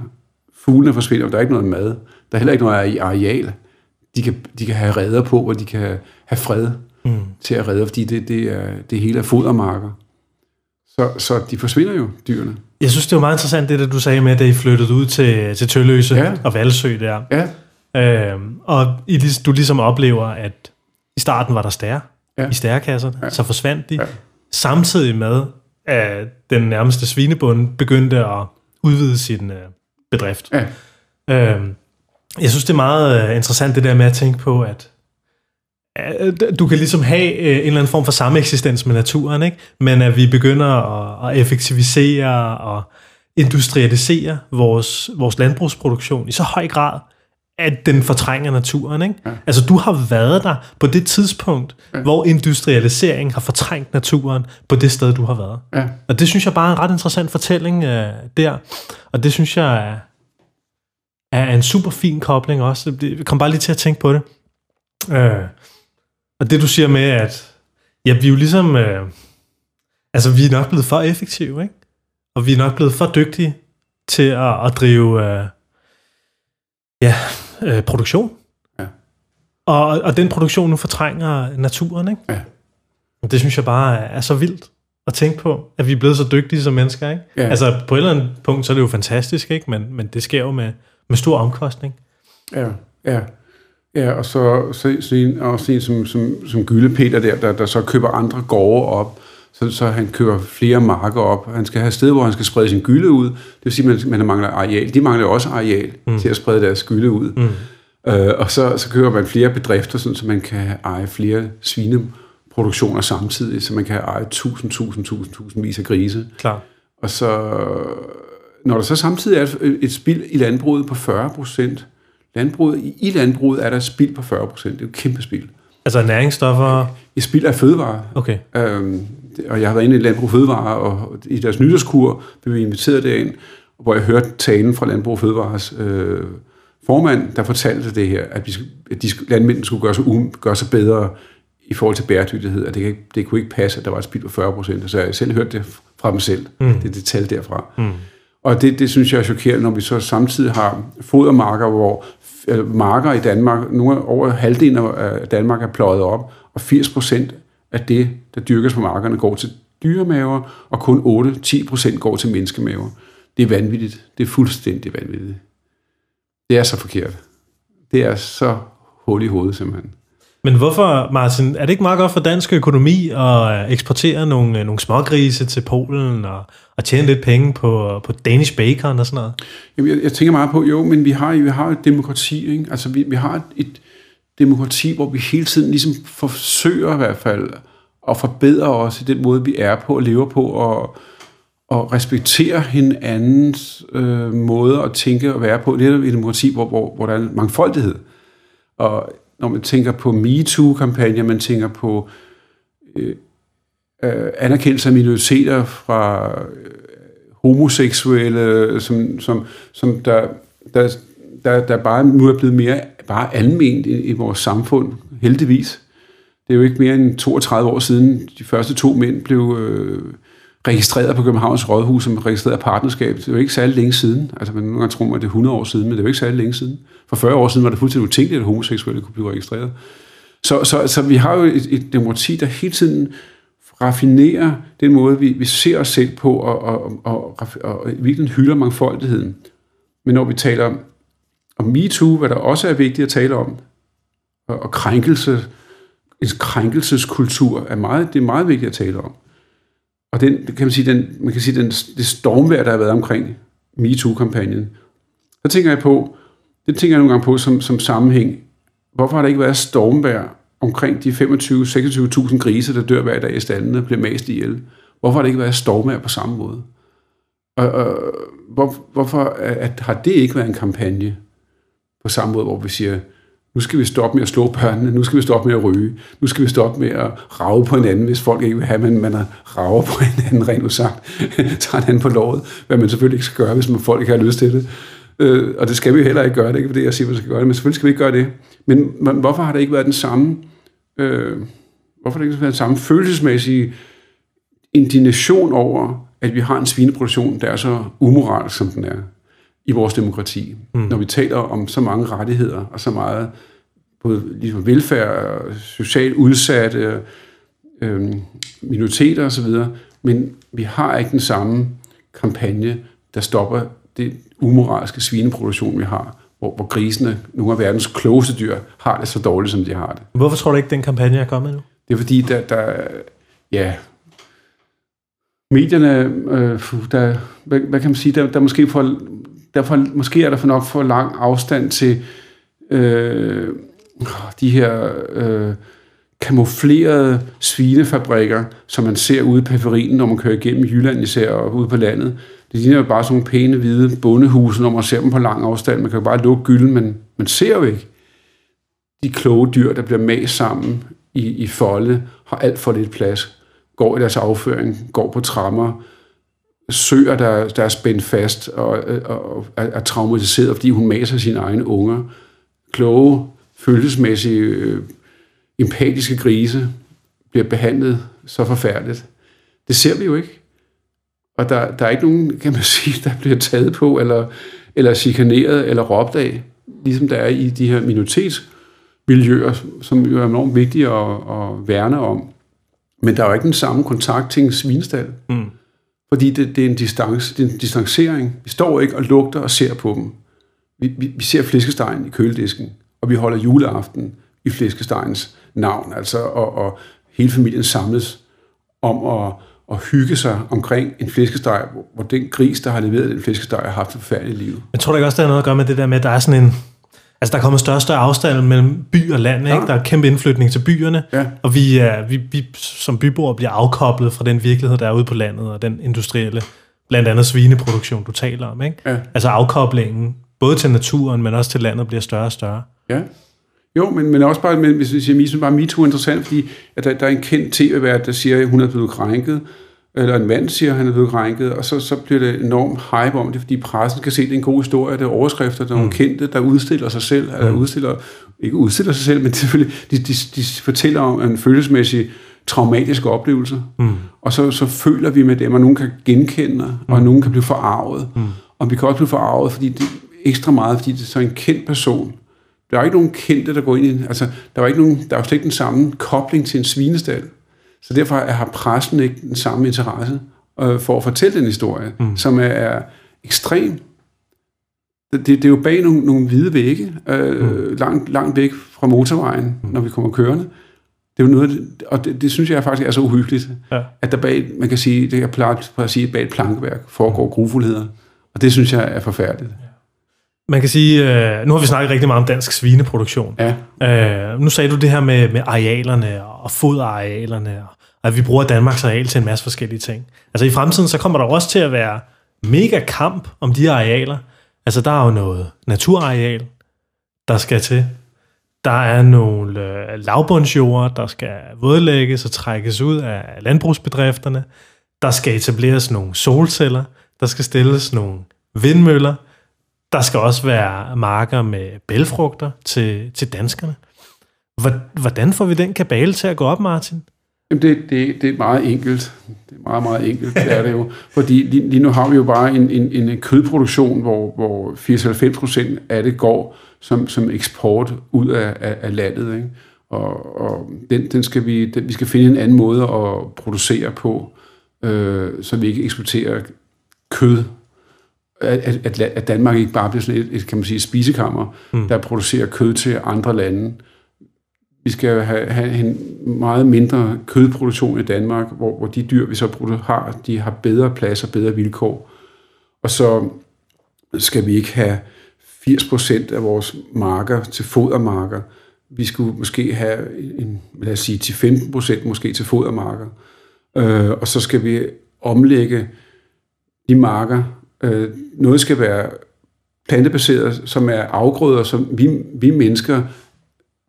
fuglene forsvinder, og der er ikke noget mad. Der er heller ikke noget areal. De kan, de kan have redder på, hvor de kan have fred mm. til at redde, fordi det, det, er, det hele er fodermarker. Så, så de forsvinder jo, dyrene. Jeg synes, det var meget interessant, det der du sagde med, at I flyttede ud til, til Tølløse ja. og Valsø der. Ja. Øhm, og I, du ligesom oplever, at i starten var der stær ja. i stærkasserne, ja. så forsvandt de. Ja. Samtidig med, at den nærmeste svinebund begyndte at udvide sin øh, bedrift. Ja. Øhm, jeg synes, det er meget øh, interessant det der med at tænke på, at du kan ligesom have øh, en eller anden form for samme eksistens med naturen, ikke? men at vi begynder at, at effektivisere og industrialisere vores, vores landbrugsproduktion i så høj grad, at den fortrænger naturen. Ikke? Ja. Altså du har været der på det tidspunkt, ja. hvor industrialisering har fortrængt naturen på det sted, du har været. Ja. Og det synes jeg bare er en ret interessant fortælling uh, der. Og det synes jeg er, er en super fin kobling også. Jeg kom bare lige til at tænke på det. Uh, og det du siger med, at ja, vi er jo ligesom, øh, altså vi er nok blevet for effektive, ikke? Og vi er nok blevet for dygtige til at, at drive øh, ja, øh, produktion. Ja. Og, og den produktion nu fortrænger naturen, ikke? Ja. Det synes jeg bare er, er så vildt at tænke på, at vi er blevet så dygtige som mennesker, ikke? Ja. Altså på et eller andet punkt, så er det jo fantastisk, ikke? Men, men det sker jo med, med stor omkostning. Ja, ja. Ja, og så, så, så en, også en som, som, som Gylde Peter der, der, der så køber andre gårde op, så, så han køber flere marker op. Han skal have et sted, hvor han skal sprede sin gylde ud. Det vil sige, at man, man mangler areal. De mangler også areal mm. til at sprede deres gylde ud. Mm. Øh, og så, så køber man flere bedrifter, sådan, så man kan eje flere svineproduktioner samtidig, så man kan eje tusind, tusind, tusind, tusindvis af grise. Klar. Og så, når der så samtidig er et, et spild i landbruget på 40 procent, landbruget, i landbruget er der spild på 40 procent. Det er jo kæmpe spild. Altså næringsstoffer? Et spild af fødevarer. Okay. Øhm, og jeg har været inde i Landbrug Fødevare, og i deres nytårskur blev vi inviteret derind, hvor jeg hørte talen fra Landbrug Fødevares øh, formand, der fortalte det her, at, vi, at de, landmændene skulle gøre sig, um, gøre sig bedre i forhold til bæredygtighed, og det, kan, det kunne ikke passe, at der var et spild på 40 procent. Så jeg selv hørt det fra dem selv, mm. det, det tal derfra. Mm. Og det, det synes jeg er chokerende, når vi så samtidig har fodermarker, hvor Øh, marker i Danmark, nogle over halvdelen af Danmark er pløjet op, og 80 procent af det, der dyrkes på markerne, går til dyremaver, og kun 8-10 procent går til menneskemaver. Det er vanvittigt. Det er fuldstændig vanvittigt. Det er så forkert. Det er så hul i hovedet, simpelthen. Men hvorfor, Martin, er det ikke meget godt for dansk økonomi at øh, eksportere nogle, øh, nogle smågrise til Polen og, og tjene lidt penge på, på Danish bacon og sådan noget? Jamen, jeg, jeg tænker meget på, jo, men vi har, vi har et demokrati, ikke? Altså, vi, vi har et, et demokrati, hvor vi hele tiden ligesom forsøger i hvert fald at forbedre os i den måde, vi er på og lever på, og, og respektere hinandens øh, måde at tænke og være på. Det er et demokrati, hvor, hvor, hvor der er en mangfoldighed. Og når man tænker på MeToo-kampagner, man tænker på øh, øh, anerkendelse af minoriteter fra øh, homoseksuelle, som, som, som der, der, der, der bare nu er blevet mere bare alment i, i vores samfund, heldigvis. Det er jo ikke mere end 32 år siden, de første to mænd blev øh, registreret på Københavns Rådhus som registreret partnerskab. Det er jo ikke særlig længe siden. Altså, man nogle gange tror, at det er 100 år siden, men det er jo ikke særlig længe siden. For 40 år siden var det fuldstændig utænkeligt, at homoseksuelle kunne blive registreret. Så, så, så vi har jo et, et demokrati, der hele tiden raffinerer den måde, vi, vi ser os selv på, og, og, og, og, og virkelig hylder mangfoldigheden. Men når vi taler om MeToo, hvad der også er vigtigt at tale om, og, og krænkelse, en krænkelseskultur er meget, det er meget vigtigt at tale om. Og den, kan man sige, den, man kan sige, den, det stormvær, der har været omkring MeToo-kampagnen, så tænker jeg på, det tænker jeg nogle gange på som, som sammenhæng. Hvorfor har der ikke været stormvær omkring de 25-26.000 grise, der dør hver dag i standene og bliver mast ihjel? Hvorfor har der ikke været stormvær på samme måde? Og, og hvor, hvorfor at, har det ikke været en kampagne på samme måde, hvor vi siger, nu skal vi stoppe med at slå børnene, nu skal vi stoppe med at ryge, nu skal vi stoppe med at rave på hinanden, hvis folk ikke vil have, at man rager på hinanden, rent udsagt, tager hinanden på låret, hvad man selvfølgelig ikke skal gøre, hvis man folk ikke har lyst til det. Øh, og det skal vi jo heller ikke gøre, det er ikke fordi, jeg siger, at man skal gøre det, men selvfølgelig skal vi ikke gøre det. Men, hvorfor har der ikke været den samme, øh, hvorfor har der ikke været den samme følelsesmæssige indignation over, at vi har en svineproduktion, der er så umoralsk, som den er? I vores demokrati. Mm. Når vi taler om så mange rettigheder og så meget både ligesom velfærd, socialt udsatte, øh, minoriteter osv., men vi har ikke den samme kampagne, der stopper det umoralske svineproduktion, vi har, hvor, hvor grisene, nogle af verdens klogeste dyr, har det så dårligt, som de har det. Hvorfor tror du ikke, den kampagne er kommet nu? Det er fordi, der, der ja, medierne, øh, der, hvad, hvad kan man sige, der, der måske får derfor måske er der for nok for lang afstand til øh, de her øh, kamuflerede svinefabrikker, som man ser ude i periferien, når man kører igennem Jylland især og ude på landet. Det ligner jo bare sådan nogle pæne hvide bondehuse, når man ser dem på lang afstand. Man kan jo bare lukke gylden, men man ser jo ikke de kloge dyr, der bliver mast sammen i, i folde, har alt for lidt plads, går i deres afføring, går på trammer, søer, der, der er spændt fast og, og, og er, er traumatiseret, fordi hun maser sine egne unger. Kloge, følelsesmæssige, øh, empatiske grise bliver behandlet så forfærdeligt. Det ser vi jo ikke. Og der, der er ikke nogen, kan man sige, der bliver taget på, eller, eller chikaneret, eller råbt af, ligesom der er i de her minoritetsmiljøer, som jo er enormt vigtige at, at værne om. Men der er jo ikke den samme kontakt til en svinestald. Mm. Fordi det, det, er en distance, det er en distancering. Vi står ikke og lugter og ser på dem. Vi, vi, vi ser flæskestegen i køledisken, og vi holder juleaften i flæskestegens navn, altså, og, og hele familien samles om at, at hygge sig omkring en flæskesteg, hvor, hvor den gris, der har leveret den flæskesteg, har haft et forfærdeligt liv. Jeg tror du ikke også, der er noget at gøre med det der med, at der er sådan en... Altså, der er kommet større og større afstand mellem by og land, ikke? Ja. Der er kæmpe indflytning til byerne, Ja. og vi, er, vi, vi som byboere bliver afkoblet fra den virkelighed, der er ude på landet, og den industrielle, blandt andet svineproduktion, du taler om, ikke? Ja. Altså afkoblingen, både til naturen, men også til landet, bliver større og større. Ja. Jo, men, men også bare, men, hvis vi siger, synes bare MeToo er interessant, fordi at der, der er en kendt tv-vært, der siger, at hun er blevet krænket, eller en mand siger, at han er blevet krænket, og så, så bliver det enormt hype om det, fordi pressen kan se, at det er en god historie, det er overskrifter, der er nogle kendte, der udstiller sig selv, eller udstiller, ikke udstiller sig selv, men selvfølgelig, de, de, de fortæller om en følelsesmæssig traumatisk oplevelse, mm. og så, så føler vi med dem, og nogen kan genkende, og nogen kan blive forarvet, mm. og vi kan også blive forarvet, fordi det er ekstra meget, fordi det er så en kendt person, der er ikke nogen kendte, der går ind i Altså, der er, ikke nogen, der er jo slet ikke den samme kobling til en svinestal. Så derfor har pressen ikke den samme interesse øh, for at fortælle den historie, mm. som er, er ekstrem. Det, det er jo bag nogle, nogle hvide vægge, øh, mm. langt, langt væk fra motorvejen, mm. når vi kommer kørende. Det er jo noget, og det, det synes jeg faktisk er så uhyggeligt, Ja. at der bag, man kan sige, det er plagt at sige, bag et plankeværk foregår grufuldheder. Og det synes jeg er forfærdeligt. Man kan sige, øh, nu har vi snakket rigtig meget om dansk svineproduktion. Ja, Øh, nu sagde du det her med, med arealerne og foderarealerne, og at vi bruger Danmarks areal til en masse forskellige ting. Altså i fremtiden, så kommer der også til at være mega kamp om de arealer. Altså der er jo noget naturareal, der skal til. Der er nogle øh, lavbundsjorder, der skal vådlægges og trækkes ud af landbrugsbedrifterne. Der skal etableres nogle solceller. Der skal stilles nogle vindmøller. Der skal også være marker med bælfrugter til, til danskerne. Hvordan får vi den kabale til at gå op, Martin? Jamen det, det, det er meget enkelt. Det er meget, meget enkelt, det er det jo. Fordi lige, lige nu har vi jo bare en, en, en kødproduktion, hvor, hvor 80-90 procent af det går som, som eksport ud af, af, af landet. Ikke? Og, og den, den skal vi, den, vi skal finde en anden måde at producere på, øh, så vi ikke eksporterer kød. At, at, at, Danmark ikke bare bliver sådan et, et kan man sige, spisekammer, mm. der producerer kød til andre lande vi skal have, have en meget mindre kødproduktion i Danmark, hvor, hvor de dyr, vi så har, de har bedre plads og bedre vilkår. Og så skal vi ikke have 80% af vores marker til fodermarker. Vi skulle måske have, en, lad os sige, til 15% måske til fodermarker. Øh, og så skal vi omlægge de marker. Øh, noget skal være plantebaseret, som er afgrøder, som vi, vi mennesker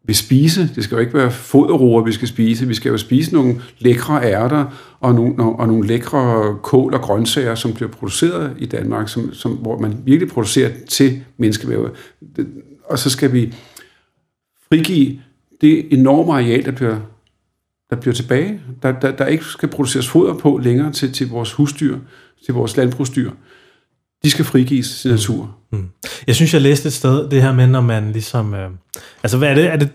vil spise. Det skal jo ikke være foderroer, vi skal spise. Vi skal jo spise nogle lækre ærter og nogle, og nogle lækre kål og grøntsager, som bliver produceret i Danmark, som, som, hvor man virkelig producerer til menneskevævet. Og så skal vi frigive det enorme areal, der bliver, der bliver tilbage, der, der, der ikke skal produceres foder på længere til, til vores husdyr, til vores landbrugsdyr. De skal frigives til natur. Mm. Jeg synes, jeg læste et sted, det her med, når man ligesom... Øh, altså, hvad er det? Er det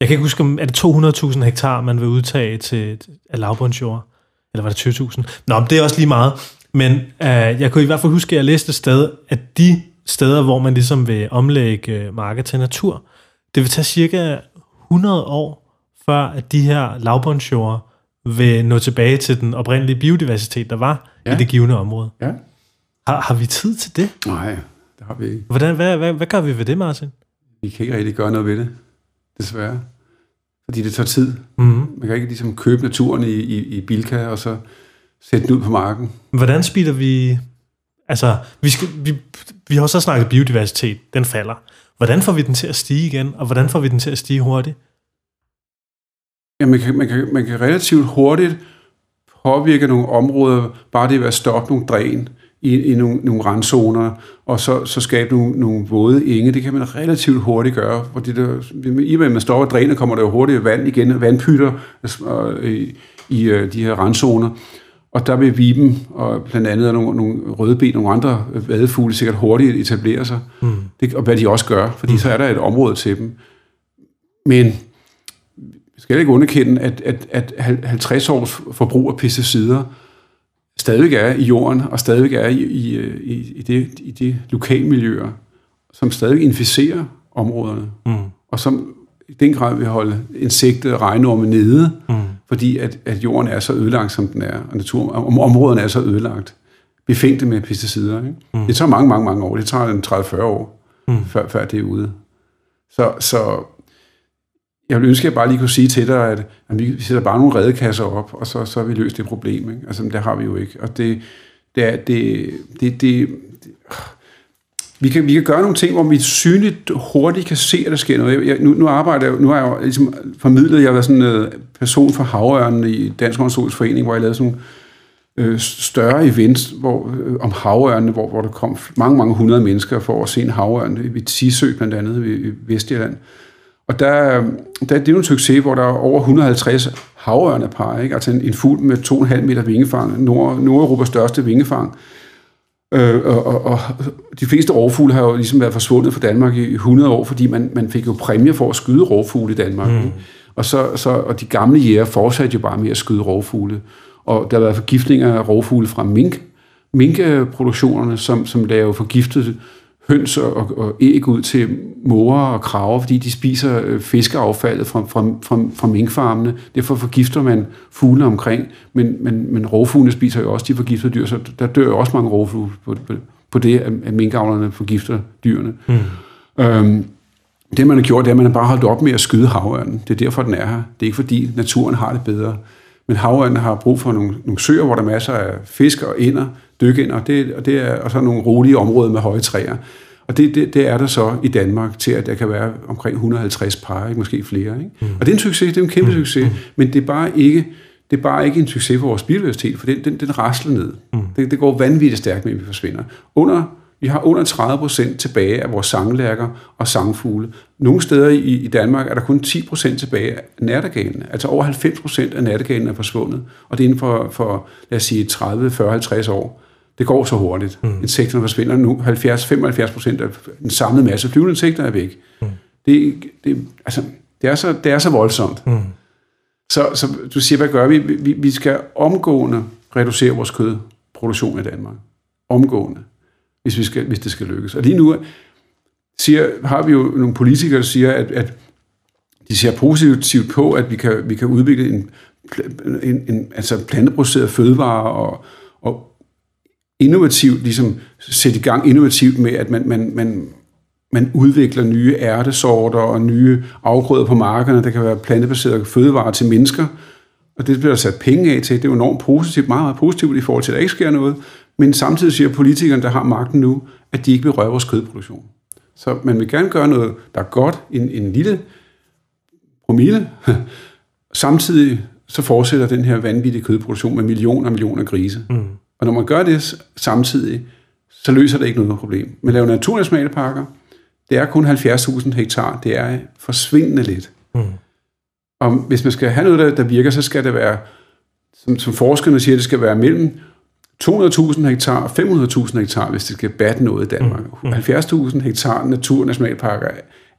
jeg kan ikke huske, om er det 200.000 hektar, man vil udtage til, af lavbundsjord? Eller var det 20.000? Nå, men det er også lige meget. Men øh, jeg kunne i hvert fald huske, at jeg læste et sted, at de steder, hvor man ligesom vil omlægge øh, marker til natur, det vil tage cirka 100 år, før at de her lavbundsjord vil nå tilbage til den oprindelige biodiversitet, der var. Ja. i det givende område. Ja? Har, har vi tid til det? Nej, det har vi ikke. Hvordan, hvad, hvad, hvad gør vi ved det, Martin? Vi kan ikke rigtig gøre noget ved det, desværre. Fordi det tager tid. Mm-hmm. Man kan ikke ligesom købe naturen i, i, i Bilka, og så sætte den ud på marken. Hvordan speeder vi... Altså, vi, skal, vi, vi har jo så snakket biodiversitet, den falder. Hvordan får vi den til at stige igen, og hvordan får vi den til at stige hurtigt? Ja, man kan, man, kan, man kan relativt hurtigt påvirke nogle områder, bare det ved at stoppe nogle dræn i, i nogle, nogle randzoner, og så, så skabe nogle, nogle våde enge. Det kan man relativt hurtigt gøre, fordi der, i og med, at man stopper drænet, kommer der jo hurtigt vand igen, vandpytter øh, i, i øh, de her randzoner. Og der vil viben, og blandt andet nogle, nogle rødben, nogle andre vadefugle, sikkert hurtigt etablere sig. Mm. Det, og hvad de også gør, fordi mm. så er der et område til dem. Men vi skal ikke underkende, at, at, at 50 års forbrug af pesticider stadigvæk er i jorden, og stadigvæk er i, i, i, i, det, i de lokalmiljøer, som stadig inficerer områderne. Mm. Og som i den grad vil holde insekter og regnorme nede, mm. fordi at, at jorden er så ødelagt, som den er, og natur, om områderne er så ødelagt. Befængte med pesticider. Ikke? Mm. Det tager mange, mange, mange år. Det tager en 30-40 år, mm. før, før det er ude. Så, så jeg vil ønske, at jeg bare lige kunne sige til dig, at, at vi sætter bare nogle redekasser op, og så, så har vi løst det problem. Ikke? Altså, det har vi jo ikke. Og det, det er, det, det, det, det vi kan, vi kan gøre nogle ting, hvor vi synligt hurtigt kan se, at der sker noget. Jeg, nu, nu arbejder jeg, nu har jeg jo ligesom formidlet, jeg var sådan en person for havørnen i Dansk Ornitologisk Forening, hvor jeg lavede sådan øh, større events hvor, øh, om havørnene, hvor, hvor der kom mange, mange hundrede mennesker for at se en havørn ved Tisø blandt andet i, i Vestjylland. Og der, der, det er jo en succes, hvor der er over 150 havørnepar, ikke? altså en, en fugl med 2,5 meter vingefang, Nord, Nordeuropas største vingefang. Øh, og, og, og de fleste rovfugle har jo ligesom været forsvundet fra Danmark i 100 år, fordi man, man fik jo præmie for at skyde rovfugle i Danmark. Mm. Og, så, så, og de gamle jæger fortsatte jo bare med at skyde rovfugle. Og der har været forgiftninger af rovfugle fra mink, minkproduktionerne, som, som laver forgiftet høns og, og æg ud til måger og kraver, fordi de spiser øh, fiskeaffaldet fra, fra, fra, fra minkfarmene. Derfor forgifter man fugle omkring, men, men, men rovfuglene spiser jo også de forgiftede dyr, så der dør jo også mange rovfugle på, på, på det, at minkavlerne forgifter dyrene. Mm. Øhm, det man har gjort, det er, at man har bare holdt op med at skyde havørnen. Det er derfor, den er her. Det er ikke fordi naturen har det bedre. Men havørnen har brug for nogle, nogle søer, hvor der er masser af fisk og ender, dykkender, og, det, og, det er, og så nogle rolige områder med høje træer. Og det, det, det er der så i Danmark til, at der kan være omkring 150 par, ikke? måske flere. Ikke? Mm. Og det er en succes, det er en kæmpe mm. succes, mm. men det er bare ikke det er bare ikke en succes for vores biodiversitet, for den, den, den rasler ned. Mm. Det, det går vanvittigt stærkt med, at vi forsvinder. Under vi har under 30 procent tilbage af vores sanglærker og sangfugle. Nogle steder i, i Danmark er der kun 10 procent tilbage af nattergalene. Altså over 90 procent af nattergalene er forsvundet. Og det er inden for, for lad os sige, 30, 40, 50 år. Det går så hurtigt. Mm. Insekterne forsvinder nu. 70-75 procent af den samlede masse flyvende insekter er væk. Mm. Det, det, altså, det, er så, det er så voldsomt. Mm. Så, så du siger, hvad gør vi? vi? Vi skal omgående reducere vores kødproduktion i Danmark. Omgående hvis, vi skal, hvis det skal lykkes. Og lige nu siger, har vi jo nogle politikere, der siger, at, at de ser positivt på, at vi kan, vi kan udvikle en, en, en altså planteprocesseret fødevare og innovativt, ligesom sætte i gang innovativt med, at man, man, man, man udvikler nye ærtesorter og nye afgrøder på markerne, der kan være plantebaserede fødevarer til mennesker, og det bliver der sat penge af til. Det er jo enormt positivt, meget, meget positivt i forhold til, at der ikke sker noget. Men samtidig siger politikerne, der har magten nu, at de ikke vil røre vores kødproduktion. Så man vil gerne gøre noget, der er godt, en, en lille promille. Samtidig så fortsætter den her vanvittige kødproduktion med millioner og millioner af grise. Mm. Og når man gør det samtidig, så løser det ikke noget problem. Man laver naturnationalparker. Det er kun 70.000 hektar. Det er forsvindende lidt. Mm. Og hvis man skal have noget, der, der virker, så skal det være, som, som forskerne siger, det skal være mellem 200.000 hektar og 500.000 hektar, hvis det skal batte noget i Danmark. Mm. 70.000 mm. hektar naturnationalparker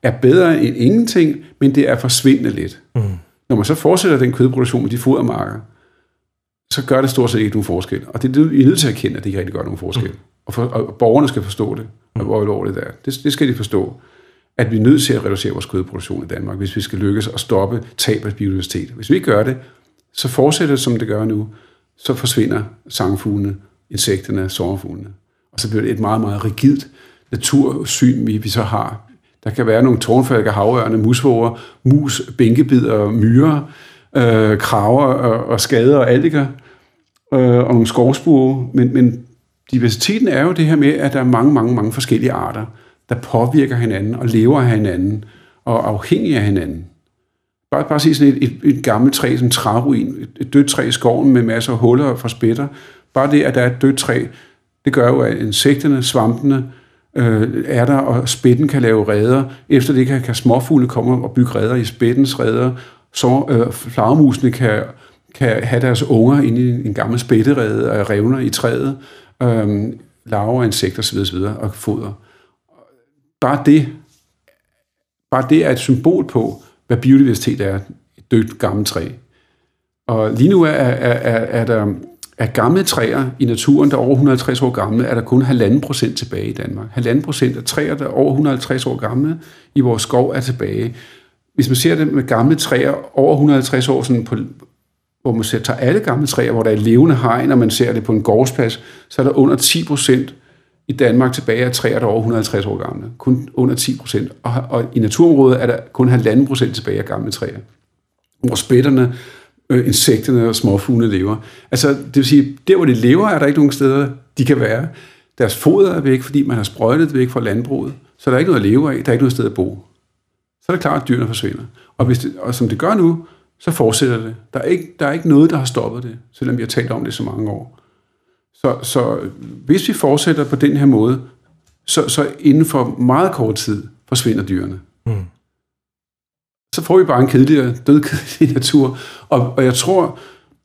er bedre end ingenting, men det er forsvindende lidt. Mm. Når man så fortsætter den kødproduktion med de fodermarker, så gør det stort set ikke nogen forskel. Og det er I er nødt til at erkende, at det ikke rigtig gør nogen forskel. Mm. Og, for, og borgerne skal forstå det, og hvor alvorligt det er. Det, det skal de forstå at vi er nødt til at reducere vores kødproduktion i Danmark, hvis vi skal lykkes at stoppe tab af biodiversitet. Hvis vi ikke gør det, så fortsætter det, som det gør nu, så forsvinder sangfuglene, insekterne, sommerfuglene. Og så bliver det et meget, meget rigidt natursyn, vi, vi så har. Der kan være nogle tårnfalker, havørne, musvåger, mus, bænkebider, myrer, øh, kraver og, og skader og alliger, øh, og nogle skovspure. Men, men diversiteten er jo det her med, at der er mange, mange, mange forskellige arter der påvirker hinanden og lever af hinanden og er afhængige af hinanden. Bare, bare se sådan et, et, et gammelt træ, som træruin, et, et dødt træ i skoven med masser af huller fra spætter. Bare det, at der er et dødt træ, det gør jo, at insekterne, svampene, øh, er der, og spætten kan lave redder. Efter det kan, kan småfugle komme og bygge redder i spættens redder. Så øh, flagermusene kan, kan have deres unger inde i en, gammel spætterede og revner i træet. Øh, larver, insekter osv. osv. og foder bare det, bare det er et symbol på, hvad biodiversitet er. Et dødt gammelt træ. Og lige nu er, er, er, er der af gamle træer i naturen, der er over 150 år gamle, er der kun 1,5 procent tilbage i Danmark. 1,5 procent af træer, der er over 150 år gamle i vores skov, er tilbage. Hvis man ser det med gamle træer over 150 år, sådan på, hvor man tager alle gamle træer, hvor der er levende hegn, og man ser det på en gårdsplads, så er der under 10 procent i Danmark tilbage af træer, der er over 150 år gamle. Kun under 10 procent. Og, og i naturområdet er der kun 1,5 procent tilbage af gamle træer. Hvor spætterne, øh, insekterne og småfuglene lever. Altså, det vil sige, der hvor de lever, er der ikke nogen steder, de kan være. Deres foder er væk, fordi man har sprøjtet væk fra landbruget. Så der er ikke noget at leve af, der er ikke noget sted at bo. Så er det klart, at dyrene forsvinder. Og, hvis det, og som det gør nu, så fortsætter det. Der er, ikke, der er ikke noget, der har stoppet det, selvom vi har talt om det så mange år. Så, så hvis vi fortsætter på den her måde, så, så inden for meget kort tid forsvinder dyrene. Mm. Så får vi bare en kedelig, dødkedelig natur. Og, og jeg tror,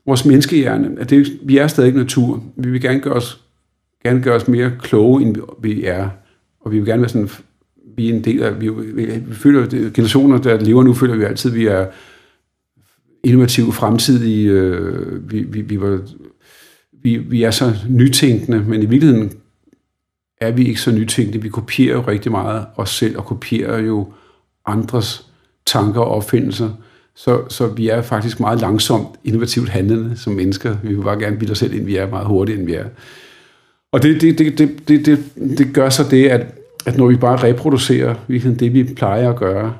vores menneskehjerne, at det, vi er stadig natur. Vi vil gerne gøre os, gerne gøre os mere kloge, end vi er. Og vi vil gerne være sådan, vi er en del af, vi, vi, vi føler, at generationer, der lever nu, føler vi altid, at vi er innovative, fremtidige, øh, vi, vi, vi var vi, vi er så nytænkende, men i virkeligheden er vi ikke så nytænkende. Vi kopierer jo rigtig meget os selv, og kopierer jo andres tanker og opfindelser. Så, så vi er faktisk meget langsomt innovativt handlende som mennesker. Vi vil bare gerne bilde os selv ind, vi er meget hurtigere, end vi er. Og det, det, det, det, det, det, det gør så det, at, at når vi bare reproducerer det, vi plejer at gøre,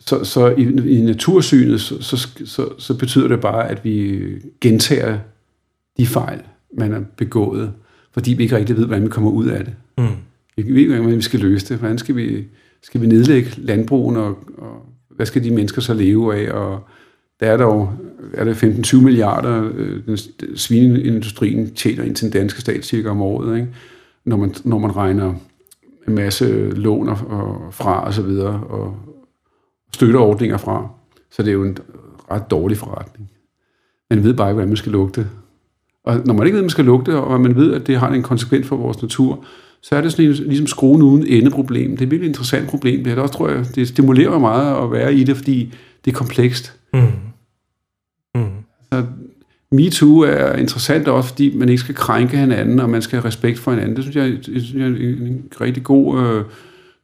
så, så i, i natursynet, så, så, så, så betyder det bare, at vi gentager de fejl, man har begået, fordi vi ikke rigtig ved, hvordan vi kommer ud af det. Mm. Vi ved ikke, hvordan vi skal løse det. Hvordan skal vi, skal vi nedlægge landbrugen, og, og hvad skal de mennesker så leve af? Og der er dog er det 15-20 milliarder, øh, den, svineindustrien tjener ind til den danske stat cirka om året, ikke? Når, man, når man regner en masse låner og, fra og så videre, og støtteordninger fra. Så det er jo en ret dårlig forretning. Man ved bare ikke, hvordan man skal lugte. Og når man ikke ved, at man skal lugte, og man ved, at det har en konsekvens for vores natur, så er det sådan en, ligesom skruen uden endeproblem. Det er et virkelig interessant problem. Det, er også, tror jeg, det stimulerer meget at være i det, fordi det er komplekst. Mm. Mm. Så MeToo er interessant også, fordi man ikke skal krænke hinanden, og man skal have respekt for hinanden. Det synes jeg, det synes jeg er en, en rigtig god øh,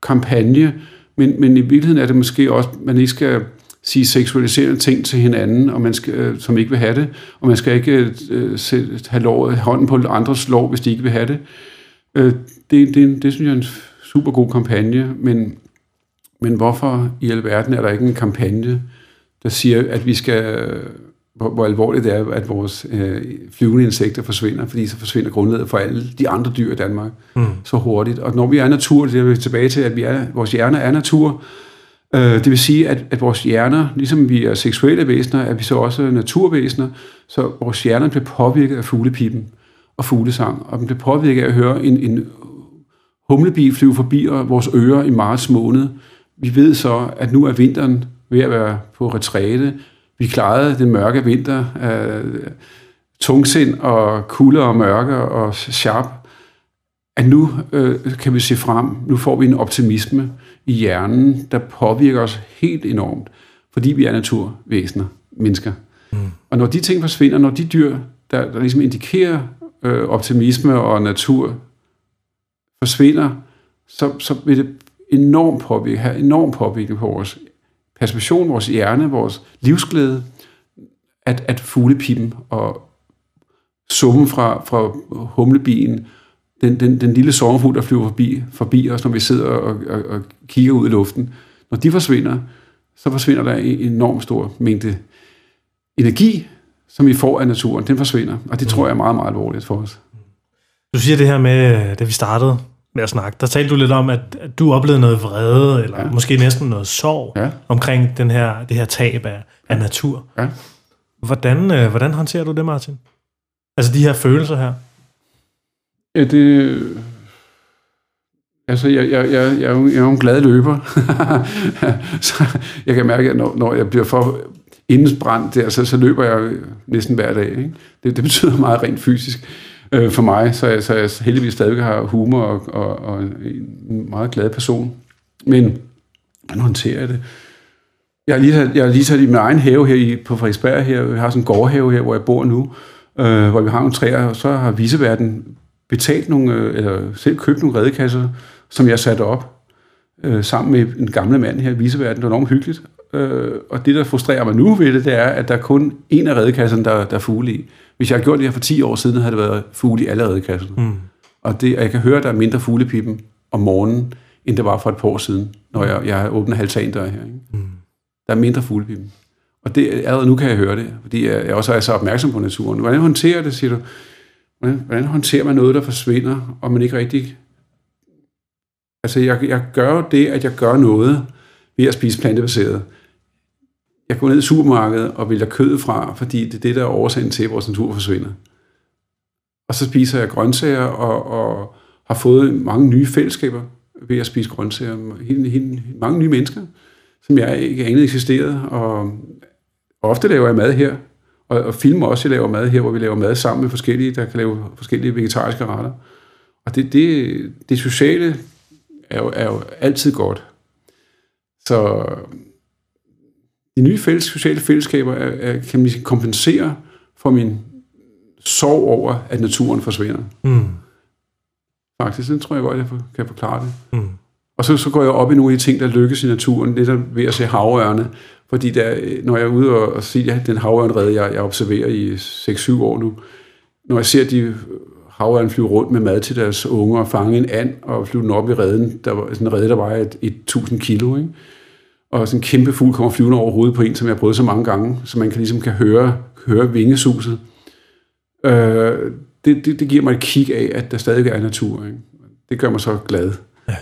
kampagne. Men, men i virkeligheden er det måske også, man ikke skal sige seksualiserende ting til hinanden, og man skal, øh, som ikke vil have det, og man skal ikke øh, have lov, hånden på andres lov, hvis de ikke vil have det. Øh, det, det, det synes jeg er en super god kampagne, men, men hvorfor i alverden er der ikke en kampagne, der siger, at vi skal, hvor, hvor alvorligt det er, at vores øh, flyvende insekter forsvinder, fordi så forsvinder grundlaget for alle de andre dyr i Danmark mm. så hurtigt. Og når vi er natur, det er vi tilbage til, at vi er, vores hjerner er natur, Øh, det vil sige, at, at vores hjerner, ligesom vi er seksuelle væsener, er vi så også naturvæsener, så vores hjerner bliver påvirket af fuglepippen og fuglesang, og den bliver påvirket af at høre en, en humlebi flyve forbi vores ører i marts måned. Vi ved så, at nu er vinteren ved at være på retræte. Vi klarede den mørke vinter af tungsind og kulde og mørke og sharp. At nu øh, kan vi se frem, nu får vi en optimisme i hjernen, der påvirker os helt enormt, fordi vi er naturvæsener, mennesker. Mm. Og når de ting forsvinder, når de dyr, der, der ligesom indikerer øh, optimisme og natur, forsvinder, så, så vil det enormt påvirke, have enorm påvirkning på vores perception, vores hjerne, vores livsglæde, at, at fuglepippen og summen fra, fra humlebien den, den, den lille sommerfugl, der flyver forbi, forbi os, når vi sidder og, og, og kigger ud i luften, når de forsvinder, så forsvinder der en enorm stor mængde energi, som vi får af naturen. Den forsvinder, og det tror jeg er meget, meget alvorligt for os. Du siger det her med, da vi startede med at snakke, der talte du lidt om, at, at du oplevede noget vrede, eller ja. måske næsten noget sorg, ja. omkring den her, det her tab af, af natur. Ja. Hvordan, øh, hvordan håndterer du det, Martin? Altså de her følelser her? Ja, det... Altså, jeg, jeg, jeg, jeg, er jo, jeg er jo en glad løber. så jeg kan mærke, at når, når jeg bliver for indesbrændt der, så, så løber jeg næsten hver dag. Ikke? Det, det betyder meget rent fysisk øh, for mig, så jeg, så jeg heldigvis stadig har humor og, og, og en meget glad person. Men hvordan håndterer jeg det? Jeg har lige, jeg har lige sat i min egen have her i, på Frederiksberg her. Vi har sådan en gårdhave her, hvor jeg bor nu. øh, hvor vi har nogle træer, og så har viseverden betalt nogle, øh, eller selv købt nogle redekasser, som jeg satte op øh, sammen med en gamle mand her i viseverden. Det var enormt hyggeligt. Øh, og det, der frustrerer mig nu ved det, det er, at der er kun en af redekasserne, der, der er fugle i. Hvis jeg har gjort det her for 10 år siden, havde det været fugle i alle redekasserne. Mm. Og, det, og jeg kan høre, at der er mindre fuglepippen om morgenen, end det var for et par år siden, når jeg, jeg åbner halvtandør her. Ikke? Mm. Der er mindre fuglepippen. Og det, allerede nu kan jeg høre det, fordi jeg, jeg også er så opmærksom på naturen. Hvordan håndterer det, siger du? Hvordan, hvordan håndterer man noget, der forsvinder, og man ikke rigtig... Altså, jeg, jeg gør jo det, at jeg gør noget ved at spise plantebaseret. Jeg går ned i supermarkedet og vælger kød fra, fordi det er det, der er årsagen til, at vores natur forsvinder. Og så spiser jeg grøntsager og, og har fået mange nye fællesskaber ved at spise grøntsager. Helt, helt, mange nye mennesker, som jeg ikke anede eksisterede. Og ofte laver jeg mad her, og, og filmer også, jeg laver mad her, hvor vi laver mad sammen med forskellige, der kan lave forskellige vegetariske retter. Og det, det, det sociale er jo, er jo altid godt. Så de nye fælles, sociale fællesskaber er, er, kan man kompensere for min sorg over, at naturen forsvinder. Mm. Faktisk, det tror jeg godt, jeg kan forklare det. Mm. Og så, så går jeg op i nogle af de ting, der lykkes i naturen, lidt ved at se havørne. Fordi der, når jeg er ude og, og ser den havørnrede, jeg, jeg observerer i 6-7 år nu, når jeg ser de havørn flyve rundt med mad til deres unger og fange en and og flyve den op i redden, der var sådan en redde, der et, 1000 kilo, ikke? Og sådan en kæmpe fugl kommer flyvende over hovedet på en, som jeg har prøvet så mange gange, så man kan ligesom kan høre, høre vingesuset. Øh, det, det, det giver mig et kig af, at der stadig er natur. Ikke? Det gør mig så glad. Ja.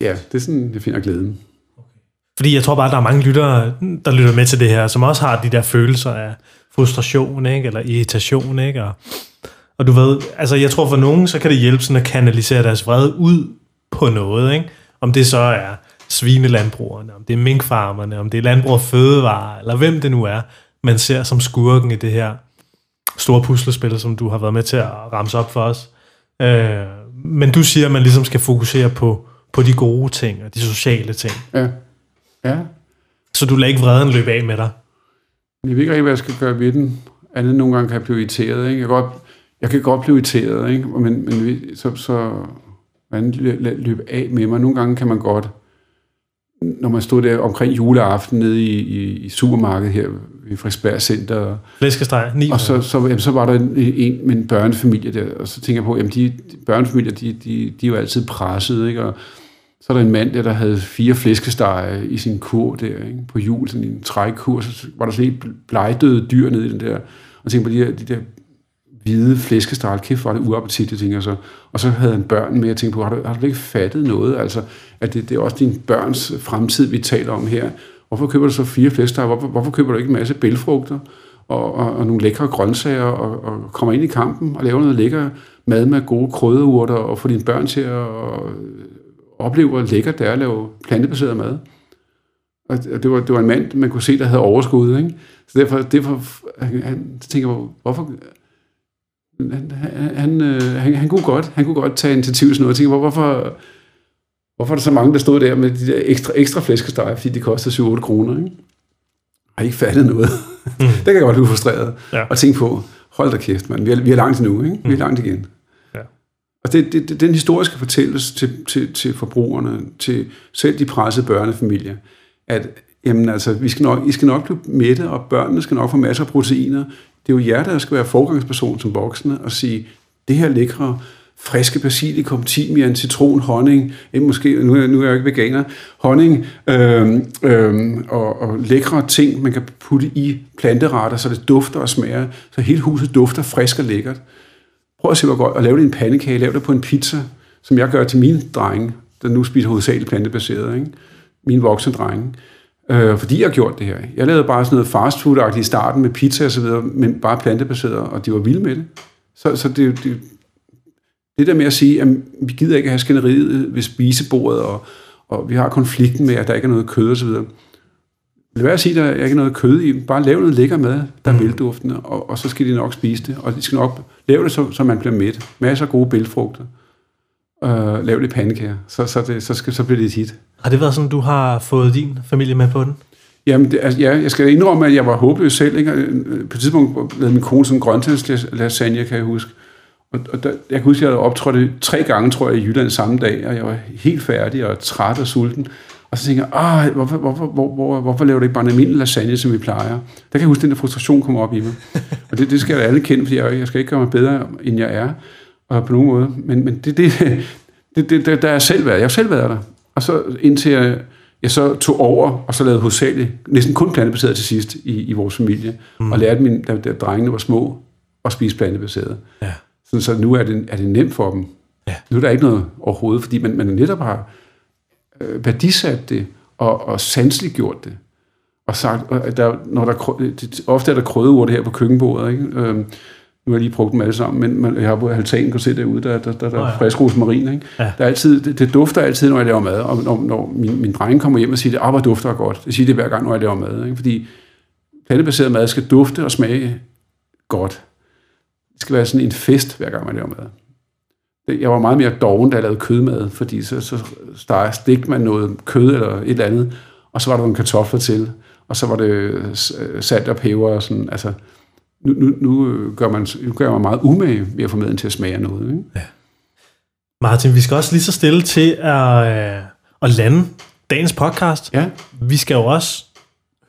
Ja, det er sådan, jeg finder glæden. Fordi jeg tror bare, at der er mange lyttere, der lytter med til det her, som også har de der følelser af frustration, ikke? eller irritation, ikke? Og, og du ved, altså jeg tror for nogen, så kan det hjælpe sådan at kanalisere deres vrede ud på noget, ikke? Om det så er svinelandbrugerne, om det er minkfarmerne, om det er landbrug og fødevare, eller hvem det nu er, man ser som skurken i det her store puslespil, som du har været med til at ramse op for os. Øh, men du siger, at man ligesom skal fokusere på, på de gode ting og de sociale ting. Ja. ja. Så du lader ikke vreden løbe af med dig? Jeg ved ikke rigtig, hvad jeg skal gøre ved den. Andet nogle gange kan jeg blive irriteret. Ikke? Jeg, kan godt, jeg kan godt blive irriteret, ikke? men, men så, så hvordan løbe af med mig. Nogle gange kan man godt når man stod der omkring juleaften nede i, i, i supermarkedet her i Frederiksberg Center. Flæskesteg, 9 Og så, så, jamen, så var der en, en med en børnefamilie der, og så tænker jeg på, jamen de, de børnefamilier, de, de, de er jo altid presset, ikke? Og så er der en mand der, der havde fire flæskesteg i sin kur der, ikke? på jul, sådan en trækkur, så var der sådan helt blegdøde dyr nede i den der, og tænkte på de der, de der hvide flæskesteg, kæft var det uappetitligt, tænker jeg så. Og så havde han børn med, jeg tænkte på, har du, har du ikke fattet noget? Altså, at det, det er også din børns fremtid, vi taler om her. Hvorfor køber du så fire flæskesteg? Hvorfor, hvorfor køber du ikke en masse bælfrugter? Og, og, og nogle lækre grøntsager, og, og kommer ind i kampen og laver noget lækker mad med gode krydderurter, og få dine børn til at øh, opleve, hvor lækkert det er at lave plantebaseret mad. Og det var, det var en mand, man kunne se, der havde overskud. Ikke? Så derfor, derfor han, han tænker jeg, hvorfor, han, han, øh, han, han, kunne godt, han kunne godt tage initiativ til noget. Jeg tænker, hvorfor, hvorfor er der så mange, der stod der med de der ekstra, ekstra flæskesteg, fordi de koster 7-8 kroner, ikke? Jeg har ikke fattet noget. Mm. det kan jeg godt blive frustreret. Ja. Og tænke på, hold da kæft, man. Vi er, vi er langt nu, ikke? Vi er mm. langt igen. Ja. Og det, det, det, den historie skal fortælles til, til, til forbrugerne, til selv de pressede børnefamilier, at jamen, altså, vi skal nok, I skal nok blive mætte, og børnene skal nok få masser af proteiner. Det er jo jer, der skal være forgangsperson som voksne og sige, det her lækre, friske basilikum, timian, citron, honning, måske, nu er, nu er jeg ikke veganer, honning øh, øh, og, og lækre ting, man kan putte i planteretter, så det dufter og smager, så hele huset dufter frisk og lækkert. Prøv at se, hvor godt, og lave det i en pandekage, lave det på en pizza, som jeg gør til mine drenge, der nu spiser hovedsageligt plantebaseret, ikke? mine voksne drenge øh, fordi jeg har gjort det her. Jeg lavede bare sådan noget fast food i starten med pizza og så videre, men bare plantebaseret, og de var vilde med det. Så, så det, det, det der med at sige, at vi gider ikke have skænderiet ved spisebordet, og, og vi har konflikten med, at der ikke er noget kød og så videre. Lad være at sige, at der ikke er noget kød i. Bare lave noget lækker mad, der er mm. velduftende, og, og så skal de nok spise det. Og de skal nok lave det, så, så man bliver mæt. Masser af gode bælfrugter. Øh, lav det pandekager. Så, så, det, så, skal, så bliver det et hit. Har det været sådan, du har fået din familie med på den? Jamen, det, altså, ja, jeg skal indrømme, at jeg var håbløs selv. Ikke? Øh, På et tidspunkt lavede min kone sådan en grønthedslasagne, kan jeg huske. Og, og der, jeg kan huske, at jeg havde optrådt tre gange, tror jeg, i Jylland samme dag, og jeg var helt færdig og træt og sulten. Og så tænker jeg, hvorfor, hvorfor, hvor, hvor, hvorfor laver du ikke bare en almindelig lasagne, som vi plejer? Der kan jeg huske, at den der frustration kommer op i mig. Og det, det skal jeg alle kende, for jeg, jeg skal ikke gøre mig bedre, end jeg er, og på nogen måde. Men, men det, det, det, det, det, der er selv været. Jeg har selv været der. Og så indtil jeg, jeg så tog over, og så lavede hovedsageligt, næsten kun plantebaseret til sidst i, i vores familie, mm. og lærte min, da, da drengene var små, at spise plantebaseret. Ja. Så, så nu er det, er det nemt for dem. Ja. Nu er der ikke noget overhovedet, fordi man, man netop har øh, værdisat det, og, og sanseligt gjort det. Og sagt, og der, når der, det, ofte er der krydderurt her på køkkenbordet, ikke? Øhm, nu har jeg lige brugt dem alle sammen, men man, jeg har på altanen kunne se derude, der, der, der, der oh, ja. frisk rosmarin. Ikke? Ja. Der er altid, det, det, dufter altid, når jeg laver mad. Og når, når min, min dreng kommer hjem og siger, at det dufter godt. Det siger det hver gang, når jeg laver mad. Ikke? Fordi plantebaseret mad skal dufte og smage godt. Det skal være sådan en fest, hver gang man laver mad. Jeg var meget mere doven, da jeg lavede kødmad, fordi så, så stegte man noget kød eller et eller andet, og så var der nogle kartofler til, og så var det salt og peber og sådan, altså, nu, nu, nu, gør man, nu gør man meget umage ved at få maden til at smage noget. Ikke? Ja. Martin, vi skal også lige så stille til at, øh, at lande dagens podcast. Ja. Vi skal jo også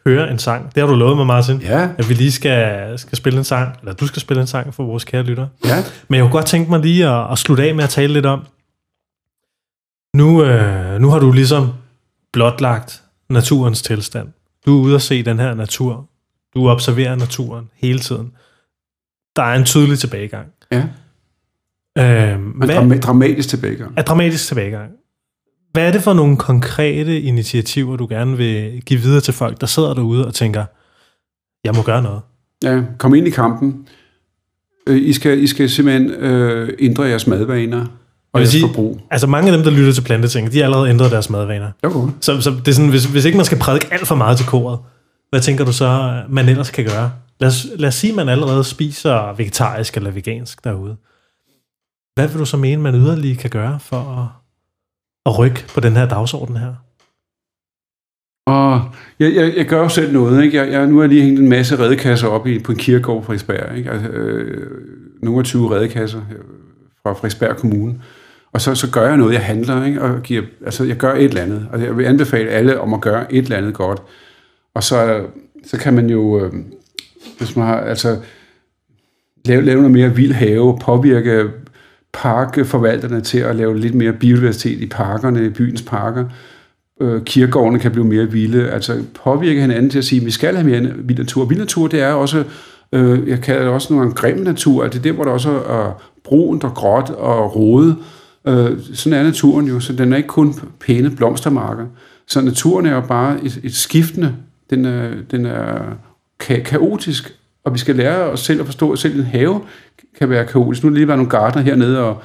høre en sang. Det har du lovet mig, Martin. Ja. At vi lige skal, skal spille en sang, eller du skal spille en sang for vores kære lytter. Ja. Men jeg kunne godt tænke mig lige at, at slutte af med at tale lidt om, nu, øh, nu har du ligesom blotlagt naturens tilstand. Du er ude at se den her natur. Du observerer naturen hele tiden. Der er en tydelig tilbagegang. Ja. Øh, hvad, dramatisk tilbagegang. Er dramatisk tilbagegang. Hvad er det for nogle konkrete initiativer, du gerne vil give videre til folk, der sidder derude og tænker, jeg må gøre noget? Ja, kom ind i kampen. Øh, I skal, I skal simpelthen øh, ændre jeres madvaner og jeres sige, forbrug. Altså mange af dem, der lytter til planteting, de har allerede ændret deres madvaner. Okay. Så, så det er sådan, hvis, hvis ikke man skal prædike alt for meget til koret, hvad tænker du så, man ellers kan gøre? Lad os, lad os sige, at man allerede spiser vegetarisk eller vegansk derude. Hvad vil du så mene, man yderligere kan gøre for at, at rykke på den her dagsorden her? Og jeg, jeg, jeg gør jo selv noget. Ikke? Jeg, jeg, nu har jeg lige hængt en masse redekasser op i, på en kirkegård fra Frederiksberg. Ikke? Altså, øh, nogle af 20 redekasser øh, fra Frederiksberg Kommune. Og så, så gør jeg noget, jeg handler, ikke? og giver, altså, jeg gør et eller andet. Og jeg vil anbefale alle om at gøre et eller andet godt. Og så, så kan man jo, øh, hvis man har, altså, lave, lave noget mere vild have, påvirke parkforvalterne til at lave lidt mere biodiversitet i parkerne, i byens parker. Øh, kirkegårdene kan blive mere vilde. Altså påvirke hinanden til at sige, at vi skal have mere vild natur. Vild natur, det er også, øh, jeg kalder det også nogle grim natur, det er der, hvor der også er brunt og gråt og rode. Øh, sådan er naturen jo, så den er ikke kun pæne blomstermarker. Så naturen er jo bare et, et skiftende den er, den er ka- kaotisk, og vi skal lære os selv at forstå, at selv en have kan være kaotisk. Nu er der lige været nogle gardner hernede og,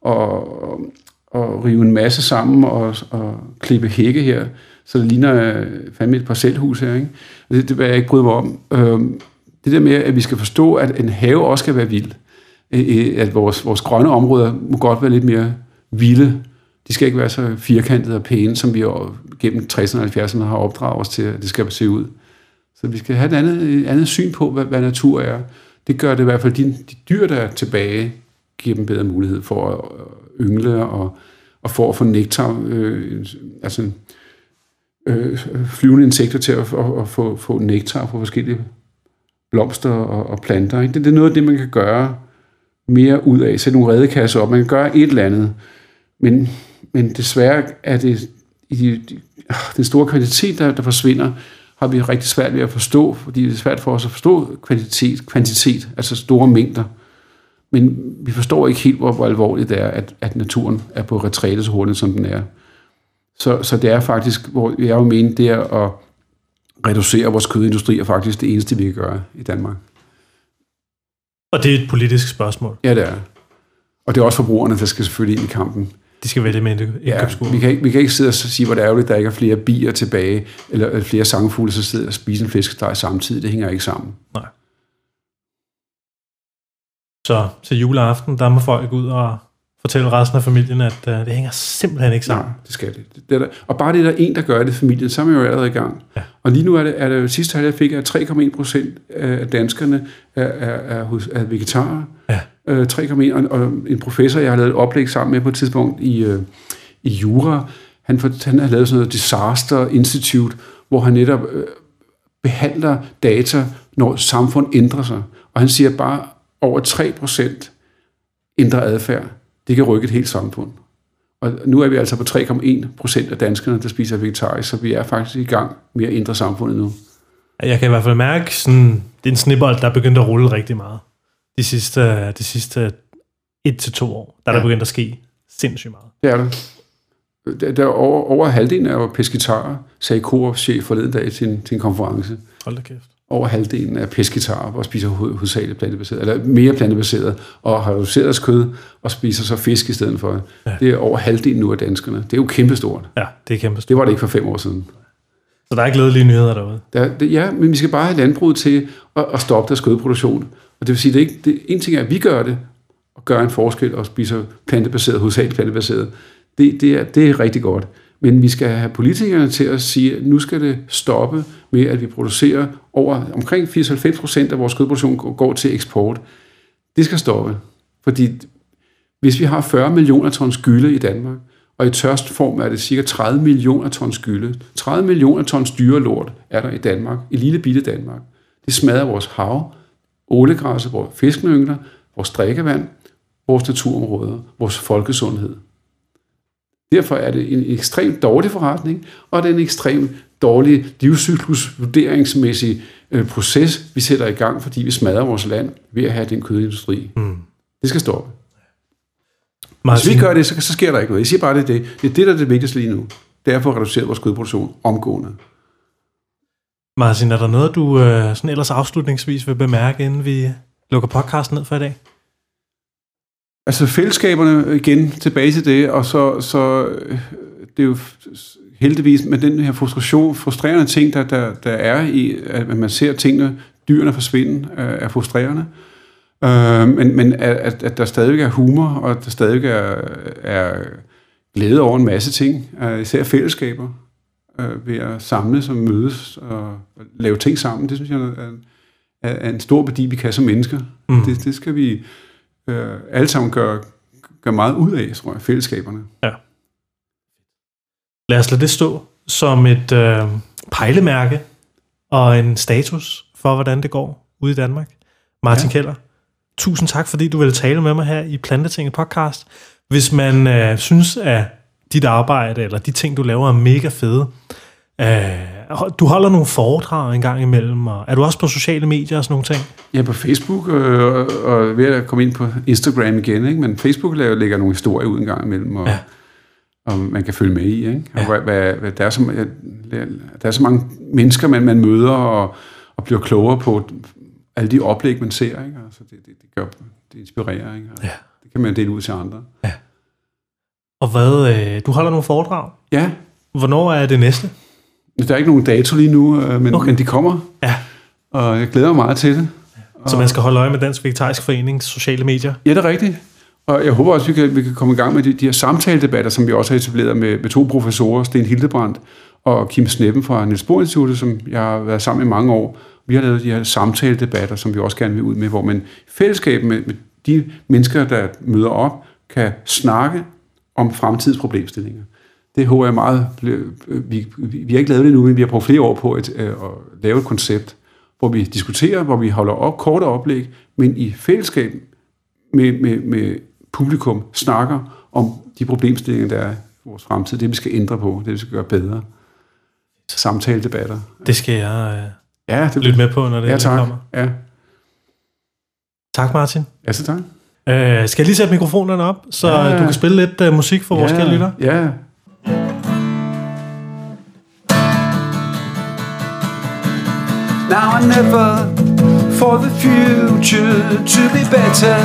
og, og rive en masse sammen og, og klippe hække her, så det ligner øh, fandme et parcelhus her. Ikke? Det, det vil jeg ikke bryde mig om. Øhm, det der med, at vi skal forstå, at en have også skal være vild. At vores, vores grønne områder må godt være lidt mere vilde. De skal ikke være så firkantede og pæne, som vi gennem 60'erne og 70'erne har opdraget os til, at det skal se ud. Så vi skal have et andet, et andet syn på, hvad, hvad natur er. Det gør det i hvert fald, de, de dyr, der er tilbage, giver dem bedre mulighed for at yngle og, og for at få nektar, øh, altså øh, flyvende insekter til at, at, at få, få nektar fra forskellige blomster og, og planter. Ikke? Det, det er noget af det, man kan gøre mere ud af. Sætte nogle redekasser op. Man kan gøre et eller andet. Men, men desværre er det i de, de, ah, den store kvalitet, der, der forsvinder, har vi rigtig svært ved at forstå, fordi det er svært for os at forstå kvalitet, kvantitet, altså store mængder. Men vi forstår ikke helt, hvor, hvor alvorligt det er, at, at naturen er på retræte så hurtigt, som den er. Så, så det er faktisk, hvor jeg jo mener, det er at reducere vores kødindustri, er faktisk det eneste, vi kan gøre i Danmark. Og det er et politisk spørgsmål? Ja, det er. Og det er også forbrugerne, der skal selvfølgelig ind i kampen. De skal vælge med en indkøbskurve. Ja, vi, kan ikke, vi kan ikke sidde og sige, hvor det er ærgerligt, at der ikke er flere bier tilbage, eller flere sangfugle, så sidder og spiser en fiskesteg samtidig. Det hænger ikke sammen. Nej. Så til juleaften, der må folk ud og fortælle resten af familien, at uh, det hænger simpelthen ikke sammen. Nej, det skal det. det, det der. Og bare det, der er en, der gør det i familien, så er man jo allerede i gang. Ja. Og lige nu er det, er det sidste halvår fik jeg 3,1 procent af danskerne er, er, er, er vegetarer. Ja. Øh, 3,1, og, og en professor, jeg har lavet et oplæg sammen med på et tidspunkt i, øh, i Jura, han, for, han har lavet sådan noget Disaster Institute, hvor han netop øh, behandler data, når samfund ændrer sig. Og han siger bare, over 3% ændrer adfærd. Det kan rykke et helt samfund. Og nu er vi altså på 3,1 procent af danskerne, der spiser vegetarisk, så vi er faktisk i gang med at ændre samfundet nu. Jeg kan i hvert fald mærke, sådan, det er en snibbold, der er begyndt at rulle rigtig meget. De sidste, de sidste et til to år, der er ja. der begyndt at ske sindssygt meget. Det er det. Der, der over, over halvdelen jo pesketarer, sagde Coop chef forleden dag til en, til en konference. Hold da kæft. Over halvdelen er pesketarer og spiser hovedsageligt plantebaseret, eller mere plantebaseret, og har reduceret kød og spiser så fisk i stedet for. Ja. Det er over halvdelen nu af danskerne. Det er jo kæmpestort. Ja, det er kæmpestort. Det var det ikke for fem år siden. Så der er ikke glædelige nyheder derude? Der, det, ja, men vi skal bare have landbruget til at, at stoppe deres kødproduktion. Og det vil sige, det er ikke, det, en ting er, at vi gør det, og gør en forskel og spiser plantebaseret, hovedsageligt plantebaseret. Det, det, er, det er rigtig godt. Men vi skal have politikerne til at sige, at nu skal det stoppe med, at vi producerer over omkring 94 procent af vores kødproduktion går til eksport. Det skal stoppe. Fordi hvis vi har 40 millioner tons gylde i Danmark, og i tørst form er det cirka 30 millioner tons gylde. 30 millioner tons dyrelort er der i Danmark, i lille bitte Danmark. Det smadrer vores hav, ålegræsser, vores fiskeyngler, vores drikkevand, vores naturområder, vores folkesundhed. Derfor er det en ekstremt dårlig forretning, og det er en ekstremt dårlig livscyklusvurderingsmæssig øh, proces, vi sætter i gang, fordi vi smadrer vores land ved at have den kødindustri. Mm. Det skal stoppe. Martin. Hvis vi gør det, så, så sker der ikke noget. Jeg siger bare, det er det. Det er det, der er det vigtigste lige nu. Det er at få reduceret vores kødproduktion omgående. Martin, er der noget, du øh, sådan ellers afslutningsvis vil bemærke, inden vi lukker podcasten ned for i dag? Altså fællesskaberne igen, tilbage til det, og så, så øh, det er jo heldigvis med den her frustration, frustrerende ting, der, der, der er i, at man ser tingene, dyrene forsvinde, øh, er frustrerende. Øh, men men at, at der stadig er humor, og at der stadig er, er glæde over en masse ting, øh, især fællesskaber, uh, ved at samles og mødes og lave ting sammen, det synes jeg er, er, er en stor værdi, vi kan som mennesker. Mm. Det, det skal vi uh, alle sammen gøre, gøre meget ud af, tror jeg, fællesskaberne. Ja. Lad os lade det stå som et øh, pejlemærke og en status for, hvordan det går ude i Danmark. Martin ja. Keller, tusind tak, fordi du ville tale med mig her i Plantetinget podcast. Hvis man øh, synes, at dit arbejde eller de ting, du laver, er mega fede, øh, du holder nogle foredrag en gang imellem, og er du også på sociale medier og sådan nogle ting? Ja, på Facebook, øh, og, og ved at komme ind på Instagram igen, ikke? men Facebook laver, lægger nogle historier ud en gang imellem, og, ja. og man kan følge med i. Ikke? Og ja. hvad, hvad, der, er så, der er så mange mennesker, man, man møder, og, og bliver klogere på alle de oplæg, man ser, ikke? Altså, det, det, det, gør, det inspirerer, ikke? Og ja. Det kan man dele ud til andre. Ja. Og hvad, øh, du holder nogle foredrag? Ja. Hvornår er det næste? Der er ikke nogen dato lige nu, øh, men, okay. men de kommer. Ja. Og jeg glæder mig meget til det. Så man skal holde øje med Dansk Vegetarisk Forenings sociale medier? Ja, det er rigtigt. Og jeg håber også, at vi kan, vi kan komme i gang med de, de her samtaledebatter, som vi også har etableret med, med to professorer, Sten Hildebrandt og Kim Sneppen fra Niels Bohr Instituttet, som jeg har været sammen i mange år. Vi har lavet de her samtaledebatter, som vi også gerne vil ud med, hvor man i fællesskab med, med de mennesker, der møder op, kan snakke om fremtidsproblemstillinger. Det håber jeg meget. Vi, vi, vi har ikke lavet det nu, men vi har brugt flere år på at, at lave et koncept, hvor vi diskuterer, hvor vi holder op, korte oplæg, men i fællesskab med, med, med publikum snakker om de problemstillinger, der er i vores fremtid, det vi skal ændre på, det vi skal gøre bedre. Samtaledebatter. Det skal jeg øh, Ja, det lytte med på, når det, ja, tak. kommer. Ja. Tak, Martin. Ja, så tak. Øh, skal jeg lige sætte mikrofonerne op, så ja. du kan spille lidt uh, musik for ja. vores kære lytter? Ja. Now I never for the future to be better.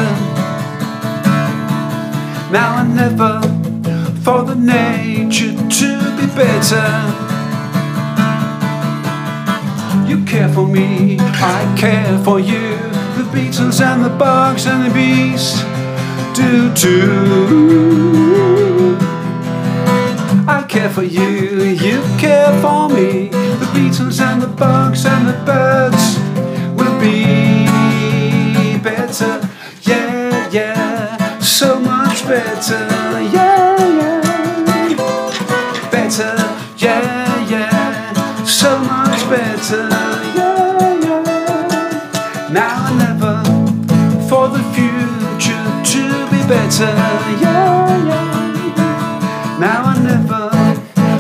Now I never for the nature to be better. You care for me, I care for you. The Beatles and the bugs and the bees do too. I care for you, you care for me. The beetles and the bugs and the birds will be better. Yeah, yeah, so much better. Better. Yeah, yeah. Now and never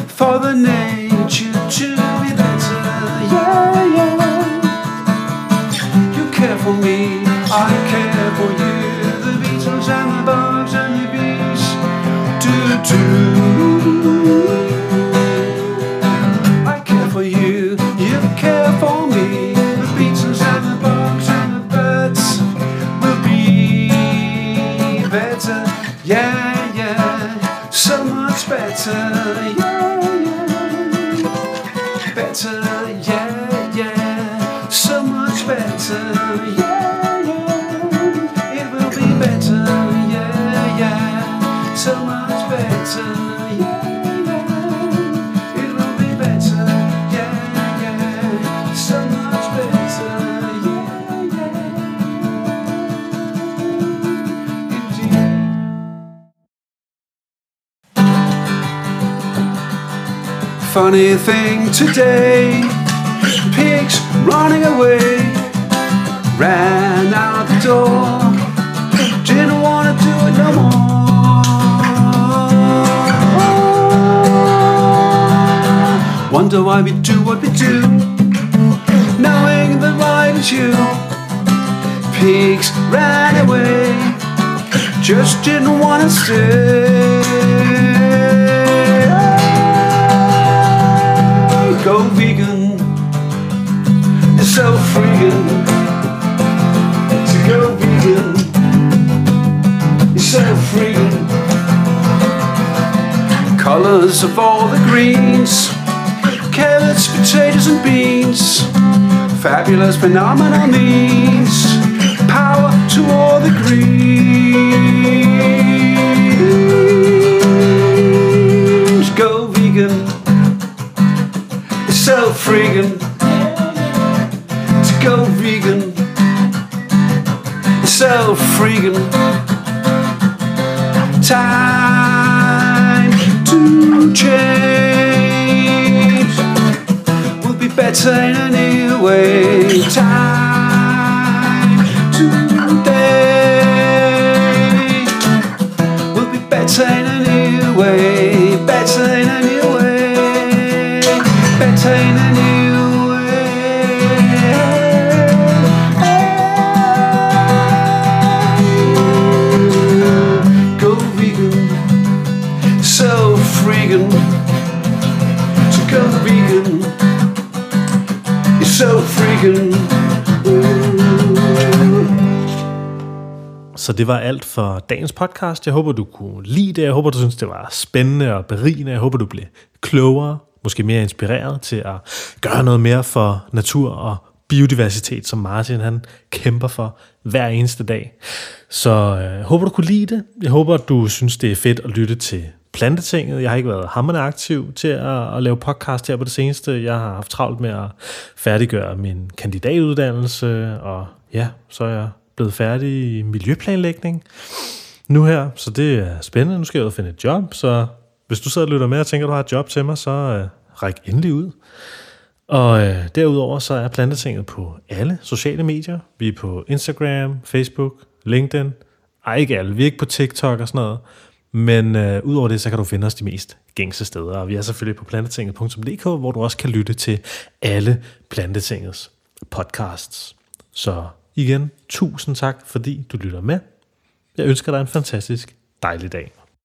for the nature to be better. Yeah, yeah. You care for me, I care for you. The beetles and the bugs and the bees do too. Thing today, pigs running away, ran out the door, didn't want to do it no more. Wonder why we do what we do, knowing the right is you. Pigs ran away, just didn't want to stay. So freeing to go vegan. It's so freeing. Colors of all the greens, carrots, potatoes, and beans. Fabulous phenomenal means power to all the greens. Go vegan. It's so freaking so freaking time to change. We'll be better in a new way. Time so. Så det var alt for dagens podcast. Jeg håber, du kunne lide det. Jeg håber, du synes, det var spændende og berigende. Jeg håber, du blev klogere, måske mere inspireret til at gøre noget mere for natur og biodiversitet, som Martin han kæmper for hver eneste dag. Så øh, jeg håber, du kunne lide det. Jeg håber, du synes, det er fedt at lytte til Plantetinget. Jeg har ikke været hammerne aktiv til at, at lave podcast her på det seneste. Jeg har haft travlt med at færdiggøre min kandidatuddannelse, og ja, så er jeg blevet færdig i miljøplanlægning nu her, så det er spændende. Nu skal jeg ud og finde et job, så hvis du sidder og lytter med og tænker, at du har et job til mig, så øh, ræk endelig ud. Og øh, derudover så er Plantetinget på alle sociale medier. Vi er på Instagram, Facebook, LinkedIn. Ej, ikke alle. Vi er ikke på TikTok og sådan noget. Men øh, udover det, så kan du finde os de mest gængse steder. Og vi er selvfølgelig på plantetinget.dk, hvor du også kan lytte til alle Plantetingets podcasts. Så igen, tusind tak, fordi du lytter med. Jeg ønsker dig en fantastisk dejlig dag.